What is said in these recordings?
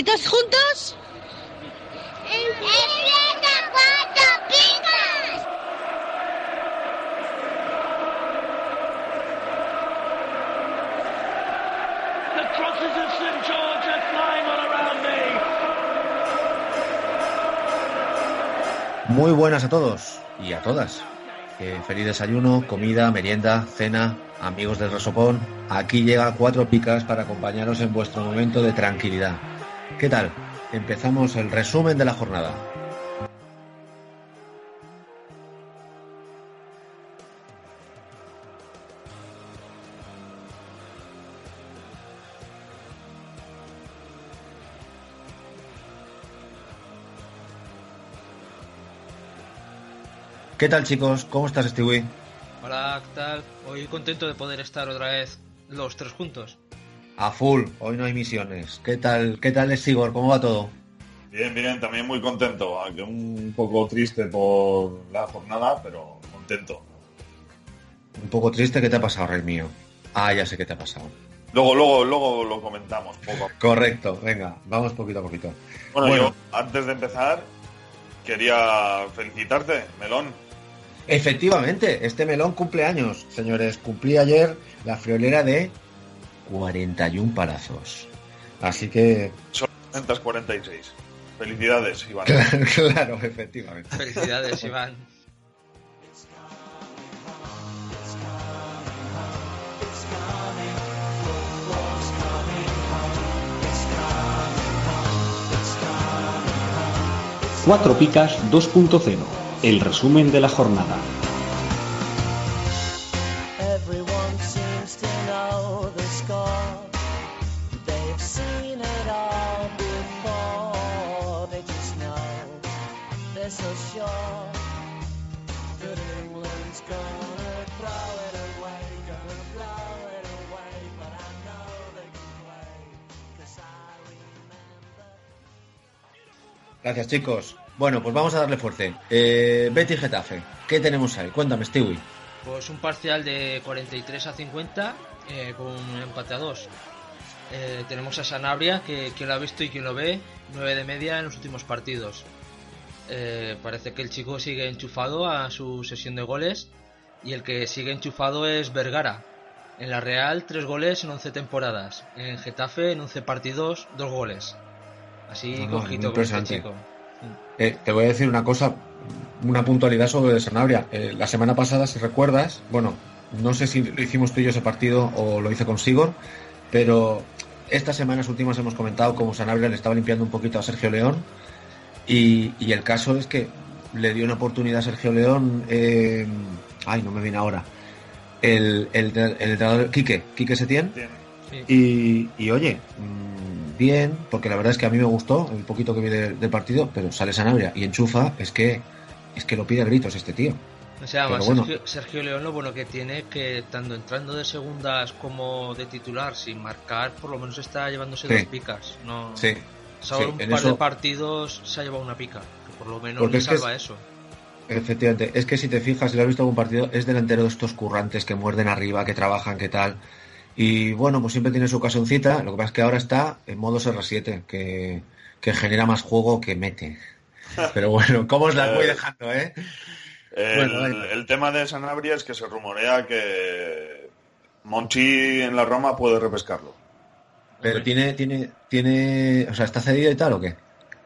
¿Y todos juntos? Muy buenas a todos y a todas. Eh, feliz desayuno, comida, merienda, cena, amigos del Resopón. Aquí llega Cuatro Picas para acompañaros en vuestro momento de tranquilidad. ¿Qué tal? Empezamos el resumen de la jornada. ¿Qué tal chicos? ¿Cómo estás, Stewie? Hola, ¿qué tal? Hoy contento de poder estar otra vez los tres juntos. A full, hoy no hay misiones. ¿Qué tal? ¿Qué tal es Sigor? ¿Cómo va todo? Bien, bien, también muy contento, aunque un poco triste por la jornada, pero contento. Un poco triste, ¿qué te ha pasado, rey mío? Ah, ya sé qué te ha pasado. Luego, luego, luego lo comentamos poco. a poco. Correcto, venga, vamos poquito a poquito. Bueno, Bueno. yo antes de empezar quería felicitarte, Melón. Efectivamente, este melón cumple años, señores. Cumplí ayer la friolera de 41 palazos. Así que, Son 246. Felicidades, Iván. claro, claro, efectivamente. Felicidades, Iván. Cuatro Picas 2.0, el resumen de la jornada. Gracias, chicos. Bueno, pues vamos a darle fuerte. Eh, Betty Getafe, ¿qué tenemos ahí? Cuéntame, Stewie. Pues un parcial de 43 a 50 eh, con un empate a 2. Eh, tenemos a Sanabria, que quien lo ha visto y quien lo ve, 9 de media en los últimos partidos. Eh, parece que el chico sigue enchufado a su sesión de goles y el que sigue enchufado es Vergara. En la Real, 3 goles en 11 temporadas. En Getafe, en 11 partidos, 2 goles. Así No, no, cojito con este chico. Eh, te voy a decir una cosa, una puntualidad sobre Sanabria. Eh, la semana pasada, si recuerdas, bueno, no sé si lo hicimos tú y yo ese partido o lo hice con Sigor, pero estas semanas últimas hemos comentado cómo Sanabria le estaba limpiando un poquito a Sergio León y, y el caso es que le dio una oportunidad a Sergio León, eh, ay, no me viene ahora, el, el, el entrenador Quique, Quique Setién. Sí. y, y oye, mm, bien, porque la verdad es que a mí me gustó el poquito que vi de- del partido, pero sale Sanabria y enchufa, es que es que lo pide a gritos este tío. O sea, además, bueno. Sergio, Sergio León lo bueno que tiene que tanto entrando de segundas como de titular sin marcar, por lo menos está llevándose Sí. dos picas. No, Sí, Solo sí, un en par eso- de partidos se ha llevado una pica, que por lo menos Porque le es que salva es- eso. efectivamente. Es que si te fijas, si lo has visto algún partido, es delantero de estos currantes que muerden arriba, que trabajan, que tal. Y bueno, pues siempre tiene su ocasioncita. Lo que pasa es que ahora está en modo R7, que, que genera más juego que mete. Pero bueno, ¿cómo os la voy Eh, dejando, eh? El, Bueno, venga. el tema de Sanabria es que se rumorea que Monchi en la Roma puede repescarlo. Pero tiene, tiene, tiene, o sea, ¿está cedido y tal o qué?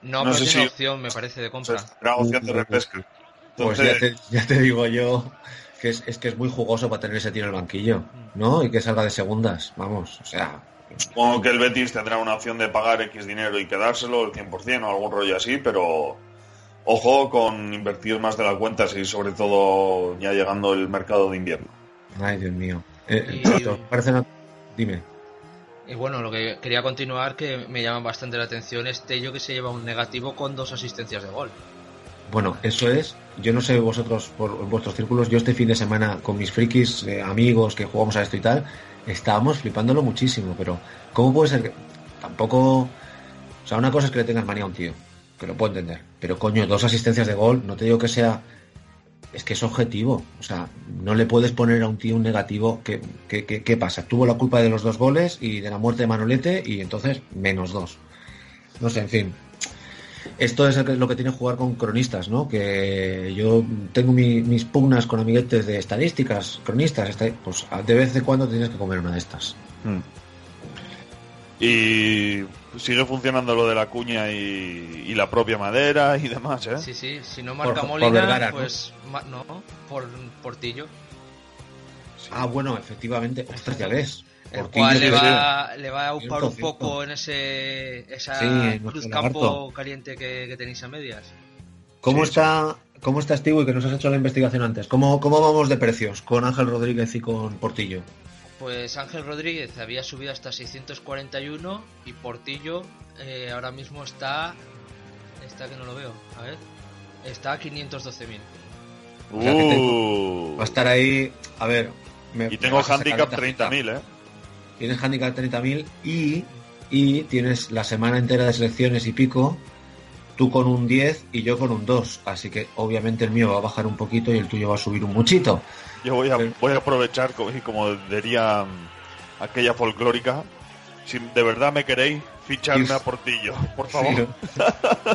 No, no pero sé tiene si- opción, me parece, de compra. opción de repesca. Pues ya te, ya te digo yo que es, es que es muy jugoso para tener ese tío en el banquillo, ¿no? Y que salga de segundas, vamos, o sea, supongo que el Betis tendrá una opción de pagar X dinero y quedárselo el 100% o algún rollo así, pero ojo con invertir más de la cuenta, y sobre todo ya llegando el mercado de invierno. ay Dios mío. Eh, Y- ¿te parece una- Dime. Y bueno, lo que quería continuar, que me llama bastante la atención, es Tello que se lleva un negativo con dos asistencias de gol. Bueno, eso es, yo no sé vosotros por vuestros círculos, yo este fin de semana con mis frikis, eh, amigos que jugamos a esto y tal, estábamos flipándolo muchísimo, pero ¿cómo puede ser que tampoco... O sea, una cosa es que le tengas manía a un tío, que lo puedo entender, pero coño, dos asistencias de gol, no te digo que sea... Es que es objetivo, o sea, no le puedes poner a un tío un negativo. ¿Qué, qué, pasa? Tuvo la culpa de los dos goles y de la muerte de Manolete y entonces menos dos. no sé, en fin. Esto es lo que tiene jugar con cronistas, ¿no? Que yo tengo mi- mis pugnas con amiguetes de estadísticas, cronistas, pues de vez en cuando tienes que comer una de estas. Mm. Y sigue funcionando lo de la cuña y, y la propia madera y demás, ¿eh? Sí, sí, si no marca por Molina, Vergara, ¿no? pues no, por Portillo. Ah, bueno, efectivamente. Ostras, ya ves. El cual le va, le va a upar Cierto, un poco cierto. en ese esa Sí, cruz lagarto. campo caliente que, que tenéis a medias. ¿Cómo Sí, está, cómo está Steve y que nos has hecho la investigación antes? ¿Cómo, ¿Cómo vamos de precios con Ángel Rodríguez y con Portillo? Pues Ángel Rodríguez había subido hasta 641 y Portillo eh, ahora mismo está está que no lo veo, a ver, está a 512.000. O sea, que Uh. Va a estar ahí. A ver. me- y tengo handicap de tarjeta. 30.000, ¿eh? Tienes handicap 30.000 y, y tienes la semana entera de selecciones y pico. Tú con un 10 y yo con un 2. Así que obviamente el mío va a bajar un poquito y el tuyo va a subir un muchito. Yo voy a, Sí. voy a aprovechar, como, y como diría mm, aquella folclórica, si de verdad me queréis, ficharme a Portillo, por favor. Sí, ¿no?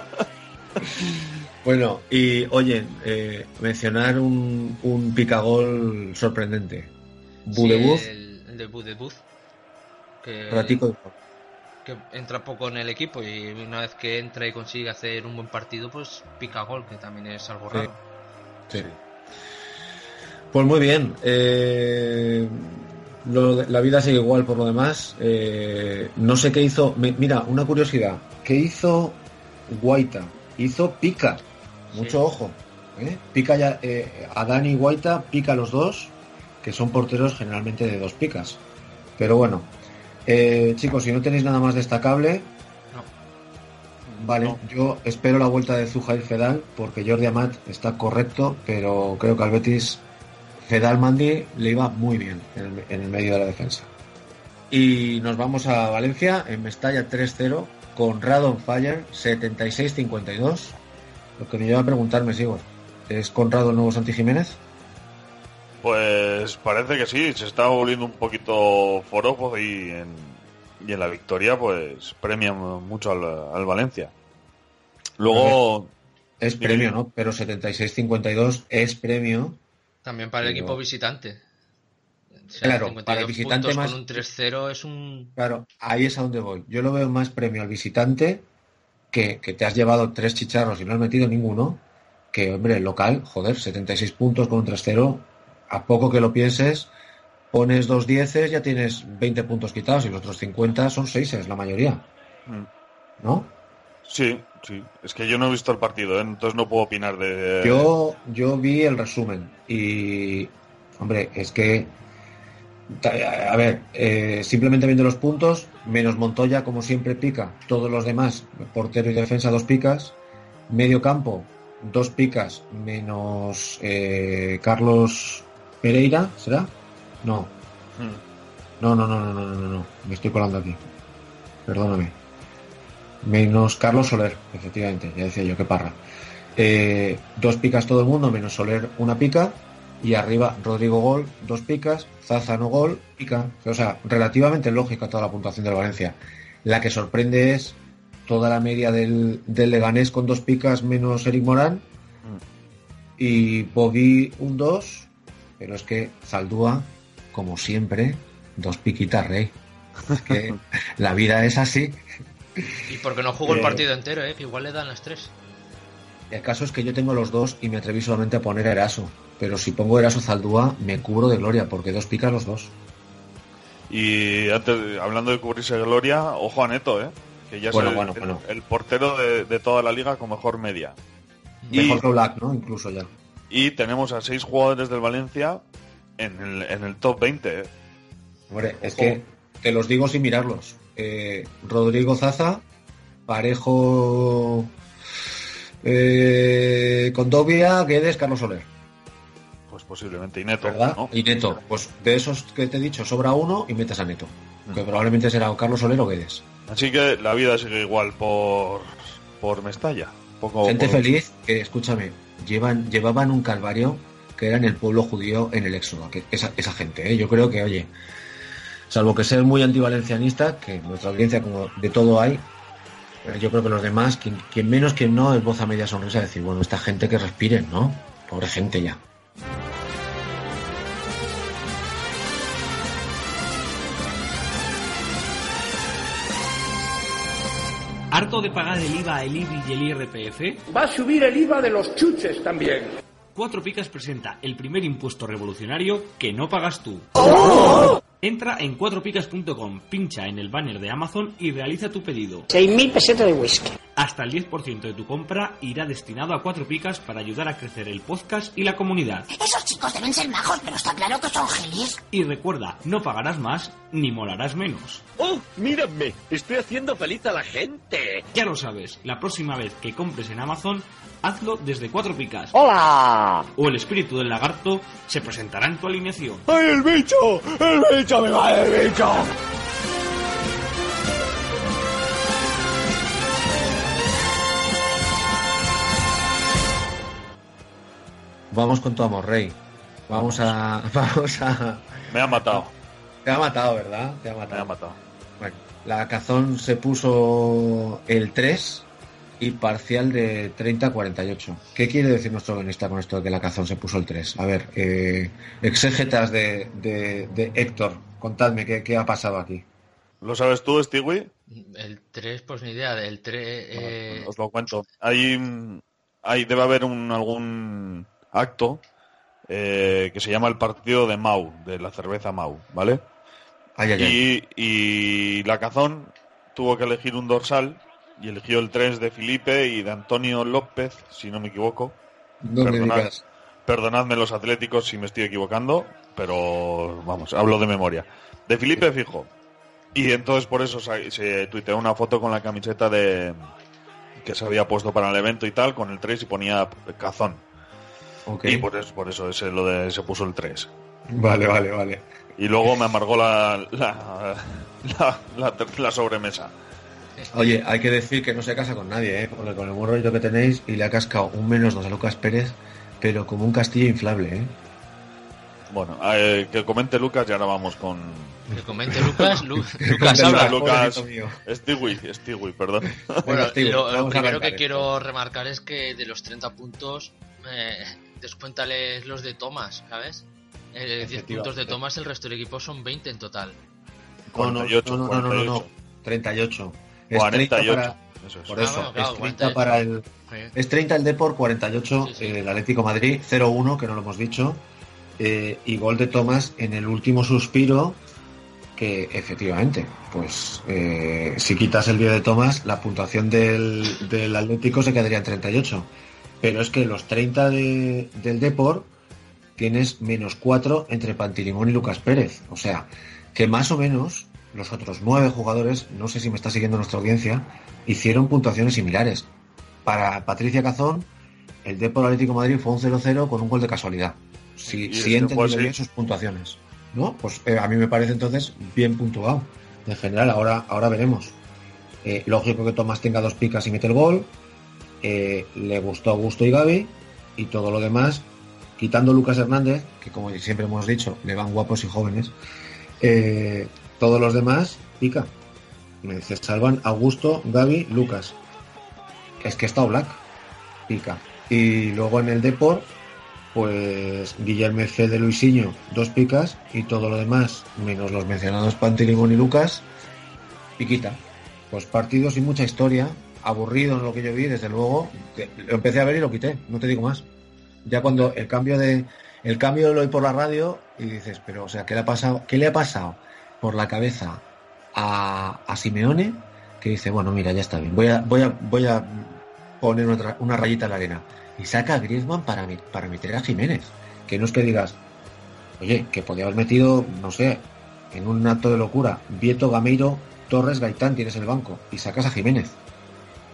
bueno, y oye, eh, mencionar un, un picagol sorprendente. Budebuz, Sí, el, el de Budebuz que, ratico. Que entra poco en el equipo y una vez que entra y consigue hacer un buen partido, pues pica gol, que también es algo raro. Sí. Pues muy bien. eh, lo de- la vida sigue igual por lo demás. eh, no sé qué hizo. me- mira, una curiosidad. ¿Qué hizo Guaita? Hizo pica. Mucho Sí. ojo. ¿eh? Pica ya. a Dani y Guaita pica los dos, que son porteros generalmente de dos picas. Pero bueno. Eh, chicos, si no tenéis nada más destacable, No. Vale, No. yo espero la vuelta de Zujair Fedal porque Jordi Amat está correcto, pero creo que al Betis Fedal Mandi le iba muy bien en el, en el medio de la defensa. Y nos vamos a Valencia en Mestalla 3-0 con Radon Fire 76-52. Lo que me lleva a preguntarme, Sigor, ¿es Conrado el nuevo Santi Jiménez? Pues parece que sí, se está volviendo un poquito foropo y en, y en la victoria pues premia mucho al, al Valencia. Luego, Es premio, ¿no? Pero 76-52 es premio. También para el Pero- equipo visitante. O sea, Claro, 52 para el visitante más- con un 3-0 es un... Claro, ahí es a donde voy. Yo lo veo más premio al visitante que, que te has llevado tres chicharros y no has metido ninguno. Que, hombre, el local, joder, 76 puntos con un 3-0. A poco que lo pienses, pones dos dieces, ya tienes 20 puntos quitados y los otros 50 son seises, la mayoría. Mm. ¿No? sí, sí, es que yo no he visto el partido, ¿eh? entonces no puedo opinar de... Yo, yo vi el resumen y, hombre, es que, a ver, eh, simplemente viendo los puntos, menos Montoya, como siempre, pica. Todos los demás, portero y defensa, dos picas. Medio campo, dos picas, menos eh, Carlos Pereira, ¿será? No. Hmm. No. No, no, no, no, no, no. Me estoy colando aquí. Perdóname. Menos Carlos Soler, efectivamente. Ya decía yo, qué parra. Eh, dos picas todo el mundo, menos Soler una pica. Y arriba Rodrigo Gol, dos picas. Zaza no gol, pica. O sea, relativamente lógica toda la puntuación del Valencia. La que sorprende es toda la media del, del Leganés con dos picas menos Eric Morán. Hmm. Y Bobby un 2 pero es que Zaldúa, como siempre, dos piquitas rey. Es que la vida es así. Y porque no jugó el Eh, partido entero, ¿eh? que igual le dan las tres. El caso es que yo tengo los dos y me atreví solamente a poner a Eraso. Pero si pongo Eraso Zaldúa, me cubro de gloria, porque dos picas los dos. Y antes, hablando de cubrirse de gloria, ojo a Neto, ¿eh? que ya Bueno, es el, bueno, el- bueno. el portero de, de toda la liga con mejor media. Y- Mejor que Black, ¿no? Incluso ya. Y tenemos a seis jugadores del Valencia en el, en el top 20. ¿eh? Hombre, es Ojo. que te los digo sin mirarlos. Eh, Rodrigo Zaza, Parejo eh, Condovia, Guedes, Carlos Soler. Pues posiblemente, y Neto. ¿Verdad? ¿no? Y Neto. Pues de esos que te he dicho, sobra uno y metes a Neto. Mm. Que probablemente será o Carlos Soler o Guedes. Así que la vida sigue igual por, por Mestalla. Poco, Gente por- feliz que, escúchame, llevan, llevaban un calvario que era en el pueblo judío en el éxodo. Que esa, esa gente, ¿eh? yo creo que, oye, salvo que seas muy antivalencianista, que nuestra audiencia como de todo hay, Pero yo creo que los demás, quien, quien menos, quien no, es voz a media sonrisa decir, bueno, esta gente que respiren, ¿no? Pobre gente ya. ¿Harto de pagar el IVA, el IBI y el IRPF? Va a subir el IVA de los chuches también. Cuatro Picas presenta el primer impuesto revolucionario que no pagas tú. Entra en cuatropicas.com, pincha en el banner de Amazon y realiza tu pedido. 6.000 pesetas de whisky. Hasta el 10% de tu compra irá destinado a Cuatro Picas para ayudar a crecer el podcast y la comunidad. Esos chicos deben ser majos, pero está claro que son gelis. Y recuerda, no pagarás más ni molarás menos. ¡Oh, mírame! Estoy haciendo feliz a la gente. Ya lo sabes, la próxima vez que compres en Amazon, hazlo desde Cuatro Picas. ¡Hola! O el espíritu del lagarto se presentará en tu alineación. ¡Ay, el bicho! ¡El bicho! ¡Me va el bicho! Vamos con tu amor, Rey. Vamos a. Vamos a. Me ha matado. Te ha matado, ¿verdad? Te ha Me matado. ha matado. Bueno, la cazón se puso el 3 y parcial de 30 a 48. ¿Qué quiere decir nuestro guionista con esto de que la cazón se puso el 3? A ver, eh, exégetas de, de, de Héctor, contadme qué, qué ha pasado aquí. ¿Lo sabes tú, Stewie? El 3, pues ni idea. El 3. Eh, Os lo cuento. Hay, hay debe haber un, algún acto eh, que se llama el partido de Mau, de la cerveza Mau, ¿vale? Ay, ay, ay. Y, y la cazón tuvo que elegir un dorsal y eligió el 3 de Felipe y de Antonio López, si no me equivoco. No me Perdonad, digas. perdonadme los atléticos si me estoy equivocando, pero vamos, hablo de memoria. De Felipe fijo. Y entonces por eso se, se tuiteó una foto con la camiseta de que se había puesto para el evento y tal, con el 3 y ponía cazón. Y por eso, por eso ese, lo de, se puso el 3. Vale, vale, vale. Y luego me amargó la, la, la, la- la sobremesa. Oye, hay que decir que no se casa con nadie, ¿eh? Porque con el buen rollito que tenéis y le ha cascado un menos dos a Lucas Pérez, pero como un castillo inflable, ¿eh? Bueno, eh, que comente Lucas y ahora vamos con... que comente Lucas. Lu- Lucas habla. Lucas. Stewie, Stewie, perdón. Bueno, lo, lo primero que esto. quiero remarcar es que de los 30 puntos, eh, descuéntales los de Thomas, ¿sabes? Eh, 10 Efectivamente. puntos de Thomas, el resto del equipo son 20 en total. No, no, 48, no, no, no, no, no, 48. 38. Es 30 48. para- Eso es. por Ah, eso, bueno, claro, es 30 48. para el... Sí. Es 30 el Depor, 48 Sí, sí. eh, el Atlético Madrid, 0-1, que no lo hemos dicho, eh, y gol de Tomás en el último suspiro, que efectivamente, pues eh, si quitas el vídeo de Tomás, la puntuación del, del Atlético se quedaría en 38. Pero es que los 30 de- del Depor tienes menos 4 entre Pantilimón y Lucas Pérez. O sea, que más o menos los otros 9 jugadores, no sé si me está siguiendo nuestra audiencia, hicieron puntuaciones similares. Para Patricia Cazón, el Depor Atlético de Madrid fue un 0-0 con un gol de casualidad. Si, si he entendido bien sus puntuaciones. ¿No? Pues eh, a mí me parece entonces bien puntuado. En general, ahora, ahora veremos. Eh, lógico que Tomás tenga dos picas y mete el gol. Eh, le gustó Augusto y Gaby. Y todo lo demás, quitando Lucas Hernández, que como siempre hemos dicho, le van guapos y jóvenes. eh, todos los demás, pica. Me se salvan Augusto, Gaby, Lucas. Es que está Black. Pica. Y luego en el Deport, pues Guillermo F. de Luisinho, dos picas. Y todo lo demás, menos los mencionados Pantilimón y Lucas, piquita. Pues partidos sin mucha historia. Aburrido en lo que yo vi, desde luego. Lo empecé a ver y lo quité, no te digo más. Ya cuando el cambio de. El cambio lo oí por la radio y dices, pero, o sea, ¿qué le ha pasado? ¿Qué le ha pasado por la cabeza a, a Simeone? Que dice, bueno, mira, ya está bien. Voy a, voy a, voy a poner otra- una rayita en la arena. Y saca a Griezmann para, para meter a Jiménez. Que no es que digas, oye, que podía haber metido, no sé, en un acto de locura, Vieto, Gameiro, Torres, Gaitán, tienes el banco. Y sacas a Jiménez.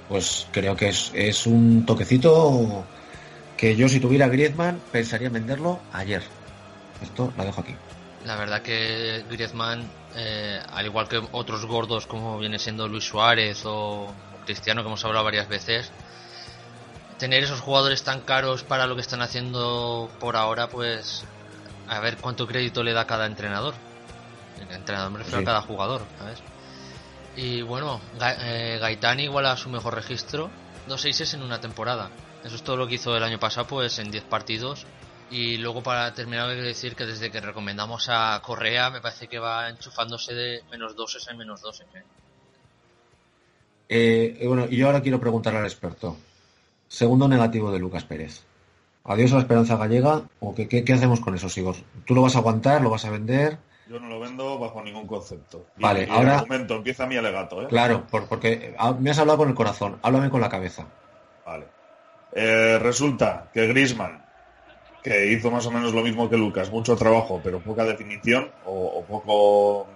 Pues creo que es, es un toquecito que yo si tuviera Griezmann pensaría en venderlo ayer. Esto la dejo aquí. La verdad que Griezmann, eh, al igual que otros gordos como viene siendo Luis Suárez o Cristiano, que hemos hablado varias veces, tener esos jugadores tan caros para lo que están haciendo por ahora, pues a ver cuánto crédito le da cada entrenador. El entrenador me refiero Sí. a cada jugador, ¿sabes? Y bueno, eh, Gaitán igual a su mejor registro, dos seises en una temporada. Eso es todo lo que hizo el año pasado, pues en 10 partidos. Y luego para terminar, hay que decir que desde que recomendamos a Correa, me parece que va enchufándose de menos 2 en menos 2. Eh, y bueno, y yo ahora quiero preguntarle al experto. Segundo negativo de Lucas Pérez. ¿Adiós a la esperanza gallega? ¿O qué, qué, qué hacemos con eso, Sigor? ¿Tú lo vas a aguantar? ¿Lo vas a vender? Yo no lo vendo bajo ningún concepto. Vale, y ahora- argumento empieza mi alegato, ¿eh? Claro, por- porque ah, me has hablado con el corazón, háblame con la cabeza. Vale. Eh, resulta que Grisman, que hizo más o menos lo mismo que Lucas, mucho trabajo, pero poca definición o, o poco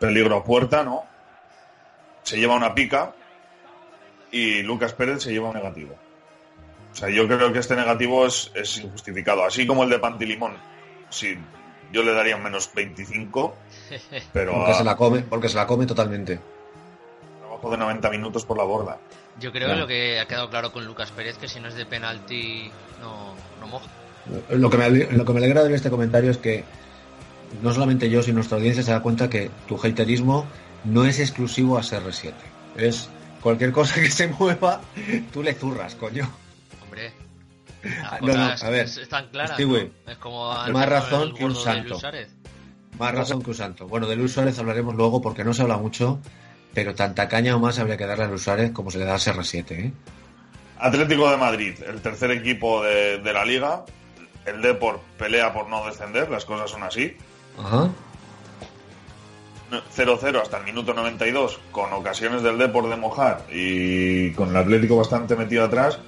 peligro a puerta, ¿no? Se lleva una pica y Lucas Pérez se lleva un negativo. O sea, yo creo que este negativo es, es injustificado. Así como el de Pantilimón, sí, yo le daría un menos 25, pero Porque a se la come, porque se la come totalmente. trabajo de 90 minutos por la borda. Yo creo que lo que ha quedado claro con Lucas Pérez, que si no es de penalti, no, no moja. Lo que, me, lo que me alegra de este comentario es que no solamente yo, sino nuestra audiencia se da cuenta que tu haterismo no es exclusivo a CR7. Es cualquier cosa que se mueva, tú le zurras, coño. Hombre, las no, no, a ver, es- están claras. Stewie, ¿no? Es como más razón que un santo. Más razón que un santo. Bueno, de Luis Suárez hablaremos luego porque no se habla mucho, pero tanta caña o más habría que darle a Luis Suárez como se le da a CR7, ¿eh? Atlético de Madrid, el tercer equipo de, de la liga. El Depor pelea por no descender, las cosas son así. Ajá. 0-0 hasta el minuto 92, con ocasiones del Depor de mojar y con el Atlético bastante metido atrás.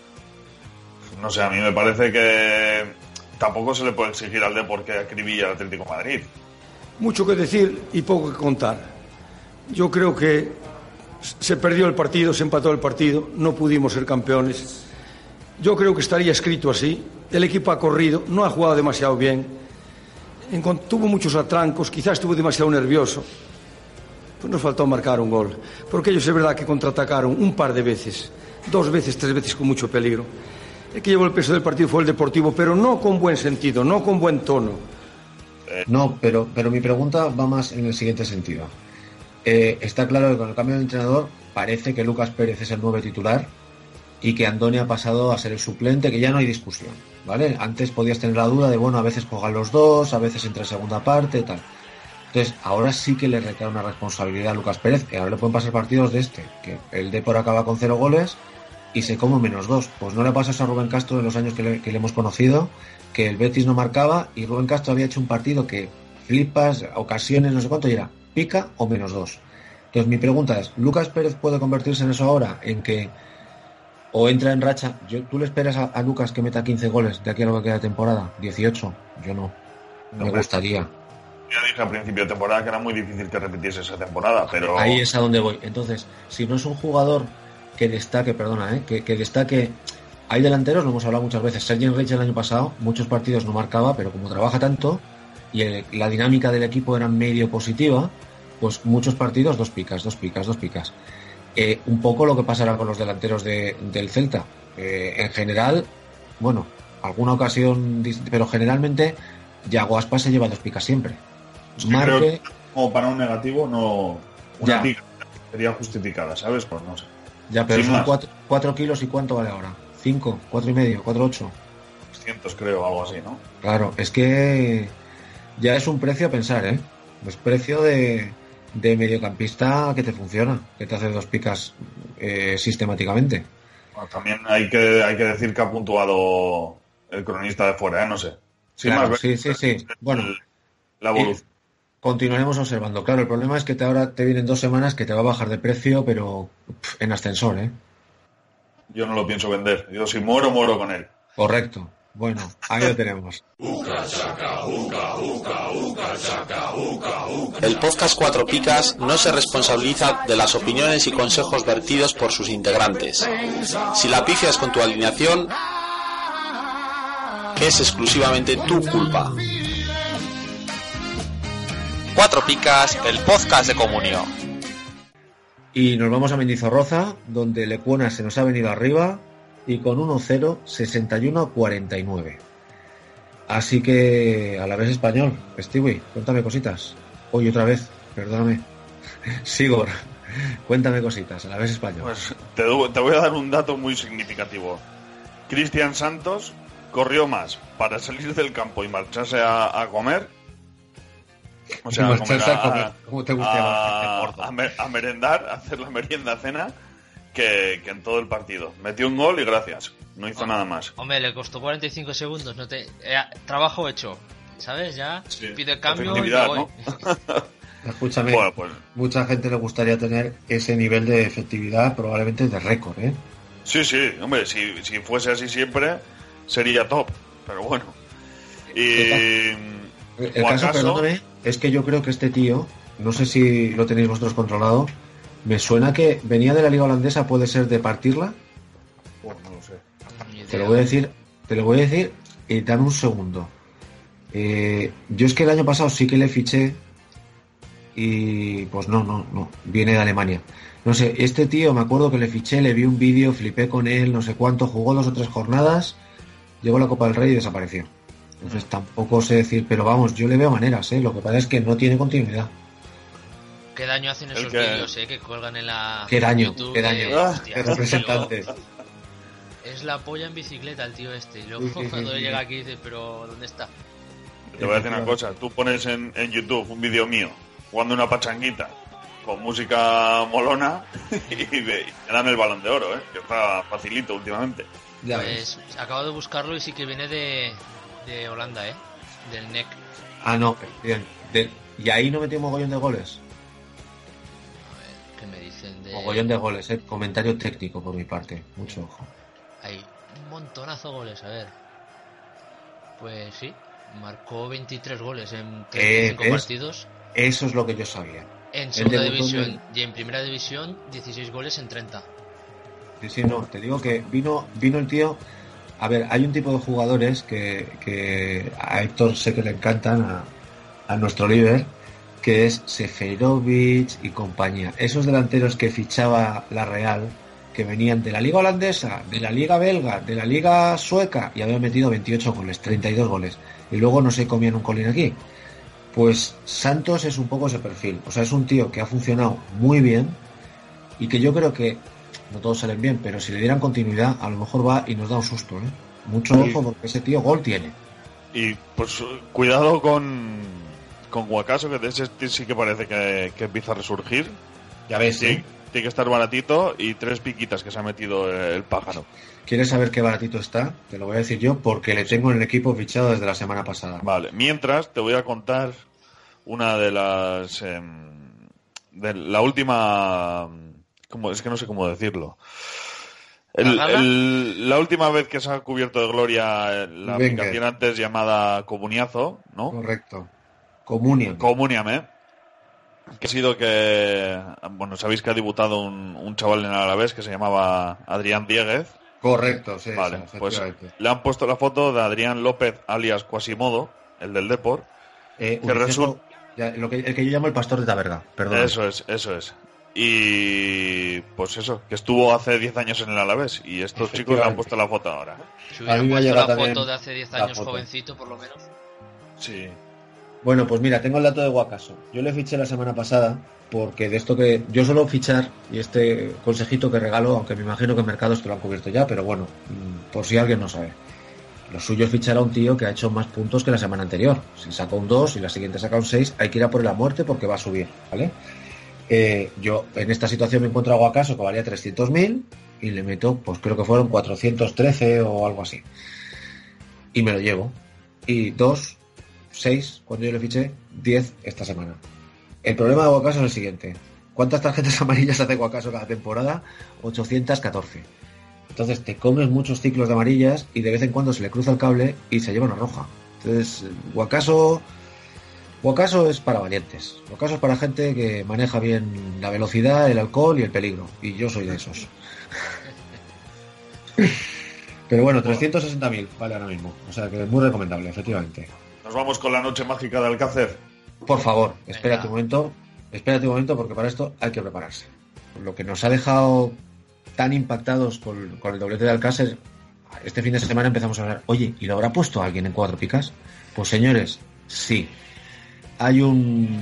No sé, a mí me parece que tampoco se le puede exigir al Depor que acribille al Atlético de Madrid. Mucho que decir y poco que contar. Yo creo que se perdió el partido, se empató el partido, no pudimos ser campeones. Yo creo que estaría escrito así. El equipo ha corrido, no ha jugado demasiado bien. Tuvo muchos atrancos, quizás estuvo demasiado nervioso. Pues nos faltó marcar un gol. Porque ellos es verdad que contraatacaron un par de veces, dos veces, tres veces con mucho peligro. El que llevó el peso del partido fue el Deportivo, pero no con buen sentido, no con buen tono. No, pero, pero mi pregunta va más en el siguiente sentido. Eh, está claro que con el cambio de entrenador parece que Lucas Pérez es el nuevo titular y que Andoni ha pasado a ser el suplente, que ya no hay discusión, ¿vale? Antes podías tener la duda de, bueno, a veces juegan los dos, a veces entra en segunda parte, tal. Entonces, ahora sí que le recae una responsabilidad a Lucas Pérez, que ahora le pueden pasar partidos de este, que el Depor acaba con cero goles y se come menos dos. Pues no le pasa eso a Rubén Castro en los años que le, que le hemos conocido, que el Betis no marcaba y Rubén Castro había hecho un partido que flipas, ocasiones, no sé cuánto, y era pica o menos dos. Entonces mi pregunta es, ¿Lucas Pérez puede convertirse en eso ahora? En que o entra en racha, yo, ¿tú le esperas a, a Lucas que meta 15 goles de aquí a lo que queda de temporada? ¿18? Yo no. Me gustaría. Ya dije al principio de temporada que era muy difícil que repitiese esa temporada, pero Ahí es a donde voy. Entonces, si no es un jugador que destaque, perdona, ¿eh? que, que destaque. Hay delanteros, lo hemos hablado muchas veces. Sergi Enrique el año pasado, muchos partidos no marcaba, pero como trabaja tanto y el- la dinámica del equipo era medio positiva, pues muchos partidos, dos picas, dos picas, dos picas. Eh, un poco lo que pasará con los delanteros de- del Celta. Eh, en general, bueno, alguna ocasión, pero generalmente Yago Aspas se lleva dos picas siempre. Marque, como para un negativo no una Ya. pica sería justificada, ¿sabes? Pues no sé. Ya, pero Sin son más. cuatro, cuatro kilos y cuánto vale ahora. Cinco, cuatro y medio, cuatro ocho. 200 creo, algo así, ¿no? Claro, es que ya es un precio a pensar, ¿eh? Es precio de, de mediocampista que te funciona, que te hace dos picas eh, sistemáticamente. Bueno, también hay que, hay que decir que ha puntuado el cronista de fuera, ¿eh? No sé. Sin Claro, más, sí, sí, sí. Bueno, la evolución. continuaremos observando. Claro, el problema es que te ahora te vienen dos semanas que te va a bajar de precio, pero en ascensor, ¿eh? Yo no lo pienso vender. Yo si muero, muero con él. Correcto. Bueno, ahí lo tenemos. El podcast Cuatro Picas no se responsabiliza de las opiniones y consejos vertidos por sus integrantes. Si la pifias con tu alineación, es exclusivamente tu culpa. Cuatro Picas, el podcast de comunión. Y nos vamos a Mendizorroza, donde Lecuona se nos ha venido arriba y con 1-0, 61-49. Así que a la vez español. Stewie, cuéntame cositas. Hoy otra vez, perdóname. Sigor, Cuéntame cositas, a la vez español. Pues te, do- te voy a dar un dato muy significativo. Cristian Santos corrió más para salir del campo y marcharse a, a comer. O sea, a comer, a a, comer, como te gusta a- merendar, a hacer la merienda cena, que, que en todo el partido. Metió un gol y gracias. No hizo nada más. Hombre, le costó 45 segundos. No te... eh, trabajo hecho. ¿Sabes? Ya pide el cambio y me voy. ¿no? Escúchame, Bueno, pues mucha gente le gustaría tener ese nivel de efectividad, probablemente de récord, ¿eh? Sí, sí, hombre, si, si fuese así siempre, sería top. Pero bueno. Y. El o caso, acaso- perdóname, es que yo creo que este tío, no sé si lo tenéis vosotros controlado, me suena que venía de la liga holandesa, puede ser de partirla. Pues no lo sé. Te lo voy a decir, te lo voy a decir y dame un segundo. Eh, yo es que el año pasado sí que le fiché y pues no, no, no, viene de Alemania. No sé, este tío me acuerdo que le fiché, le vi un vídeo, flipé con él, no sé cuánto, jugó dos o tres jornadas, llegó a la Copa del Rey y desapareció. Entonces tampoco sé decir, pero vamos, yo le veo maneras, ¿eh? Lo que pasa es que no tiene continuidad. Qué daño hacen esos que- vídeos, eh, que cuelgan en la. Qué daño, YouTube qué de- daño. Hostia, Qué representante. tío, Es la polla en bicicleta el tío este. Y luego cuando llega aquí dice, pero ¿dónde está? Te voy a decir una cosa, tú pones en, en YouTube un vídeo mío jugando una pachanguita con música molona y, te dan el balón de oro, ¿eh? que está facilito últimamente. Ya Pues acabo de buscarlo y sí que viene de, de Holanda, ¿eh? Del NEC. Ah, no, bien. De- y ahí no metió mogollón de goles. ¿Qué me dicen de.? Mogollón de goles, ¿eh? Comentario técnico por mi parte. Mucho ojo. Hay un montonazo de goles, a ver. Pues sí, marcó 23 goles en Eh, 35 ¿ves? partidos. Eso es lo que yo sabía. En segunda división y en primera división, 16 goles en 30. Sí, sí, no, te digo que vino, vino el tío. A ver, hay un tipo de jugadores que, que a Héctor sé que le encantan, a, a nuestro líder, que es Seferovic y compañía. Esos delanteros que fichaba la Real, que venían de la liga holandesa, de la liga belga, de la liga sueca y habían metido 28 goles, 32 goles. Y luego no se comían un colín aquí. Pues Santos es un poco ese perfil. O sea, es un tío que ha funcionado muy bien y que yo creo que no todos salen bien, pero si le dieran continuidad, a lo mejor va y nos da un susto, ¿eh? Mucho ojo porque ese tío gol tiene. Y pues cuidado con, con Guacaso, que de ese sí que parece que, que empieza a resurgir. Ya ves, Tiene, ¿eh? tiene que estar baratito y tres piquitas que se ha metido el pájaro. ¿Quieres saber qué baratito está? Te lo voy a decir yo porque le tengo en el equipo fichado desde la semana pasada. Vale, mientras te voy a contar una de las... em, de la última... ¿cómo? Es que no sé cómo decirlo. El- ¿La gala? el- la última vez que se ha cubierto de gloria eh, la Venga. aplicación antes llamada Comuniazo, ¿no? Correcto. Comunión. Comuniame. Que ha sido que... Bueno, sabéis que ha debutado un, un chaval en el Alavés que se llamaba Adrián Dieguez. Correcto, sí. Vale, sí, pues le han puesto la foto de Adrián López alias Quasimodo, el del Depor. Eh, que resulta... ya, lo que, el que yo llamo el pastor de Taberga, perdón. Eso es, eso es. Y pues eso, que estuvo hace 10 años en el Alavés y estos chicos le han puesto la foto ahora. Si A hubiera mí me ha puesto la foto de hace 10 la años, jovencito por lo menos. Sí. Bueno, pues mira, tengo el dato de Guacaso. Yo le fiché la semana pasada porque de esto que yo suelo fichar y este consejito que regalo, aunque me imagino que mercados te lo han cubierto ya, pero bueno, mm, por si alguien no sabe. Lo suyo es fichar a un tío que ha hecho más puntos que la semana anterior. Si saca un 2 y la siguiente saca un 6, hay que ir a por la muerte porque va a subir, ¿vale? Eh, yo en esta situación me encuentro a Guacaso que valía 300.000 y le meto, pues creo que fueron 413 o algo así. Y me lo llevo. Y 2, 6 cuando yo le fiché, 10 esta semana. El problema de Guacaso es el siguiente. ¿Cuántas tarjetas amarillas hace Guacaso cada temporada? 814. Entonces te comes muchos ciclos de amarillas y de vez en cuando se le cruza el cable y se lleva una roja. Entonces, Guacaso, Guacaso es para valientes. Guacaso es para gente que maneja bien la velocidad, el alcohol y el peligro. Y yo soy de esos. Pero bueno, 360.000 vale ahora mismo. O sea que es muy recomendable, efectivamente. Nos vamos con la noche mágica de Alcácer. Por favor, espérate un momento. Espérate un momento porque para esto hay que prepararse. Lo que nos ha dejado tan impactados con, con el doblete de Alcácer, este fin de semana empezamos a hablar, oye, ¿y lo habrá puesto alguien en cuatro picas? Pues señores, sí. Hay un,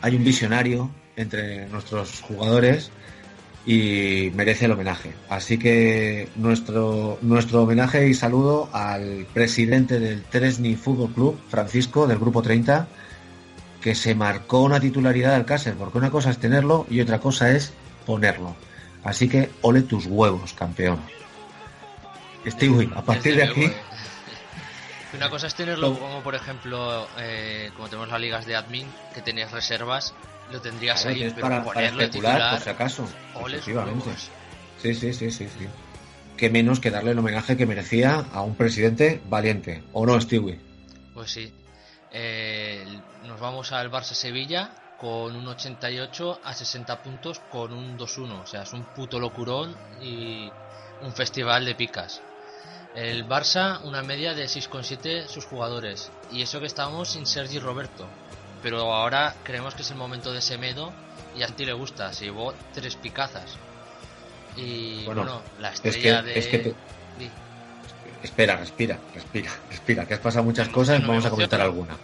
hay un visionario entre nuestros jugadores y merece el homenaje. Así que nuestro, nuestro homenaje y saludo al presidente del Tresni Fútbol Club, Francisco, del Grupo 30, que se marcó una titularidad de Alcácer, porque una cosa es tenerlo y otra cosa es ponerlo. Así que ole tus huevos, campeón. Stewie, a partir de aquí, eh. Una cosa es tenerlo como, por ejemplo, eh, como tenemos las ligas de admin, que tenías reservas, lo tendrías ahí, pero para, para ponerlo de especular, titular, por si acaso. Efectivamente. Sí, sí, sí, sí, sí. Qué menos que darle el homenaje que merecía a un presidente valiente. ¿O no, Stewie? Pues sí. Eh, nos vamos al Barça-Sevilla con un 88 a 60 puntos con un 2-1. O sea, es un puto locurón y un festival de picas. El Barça, una media de 6,7 sus jugadores. Y eso que estábamos sin Sergi Roberto. Pero ahora creemos que es el momento de Semedo y a ti le gusta. Se llevó tres picazas. Y Bueno, bueno, la es que- estrella de. es que te- Di. Espera, respira, respira, respira, que has pasado muchas cosas, no vamos a comentar alguna.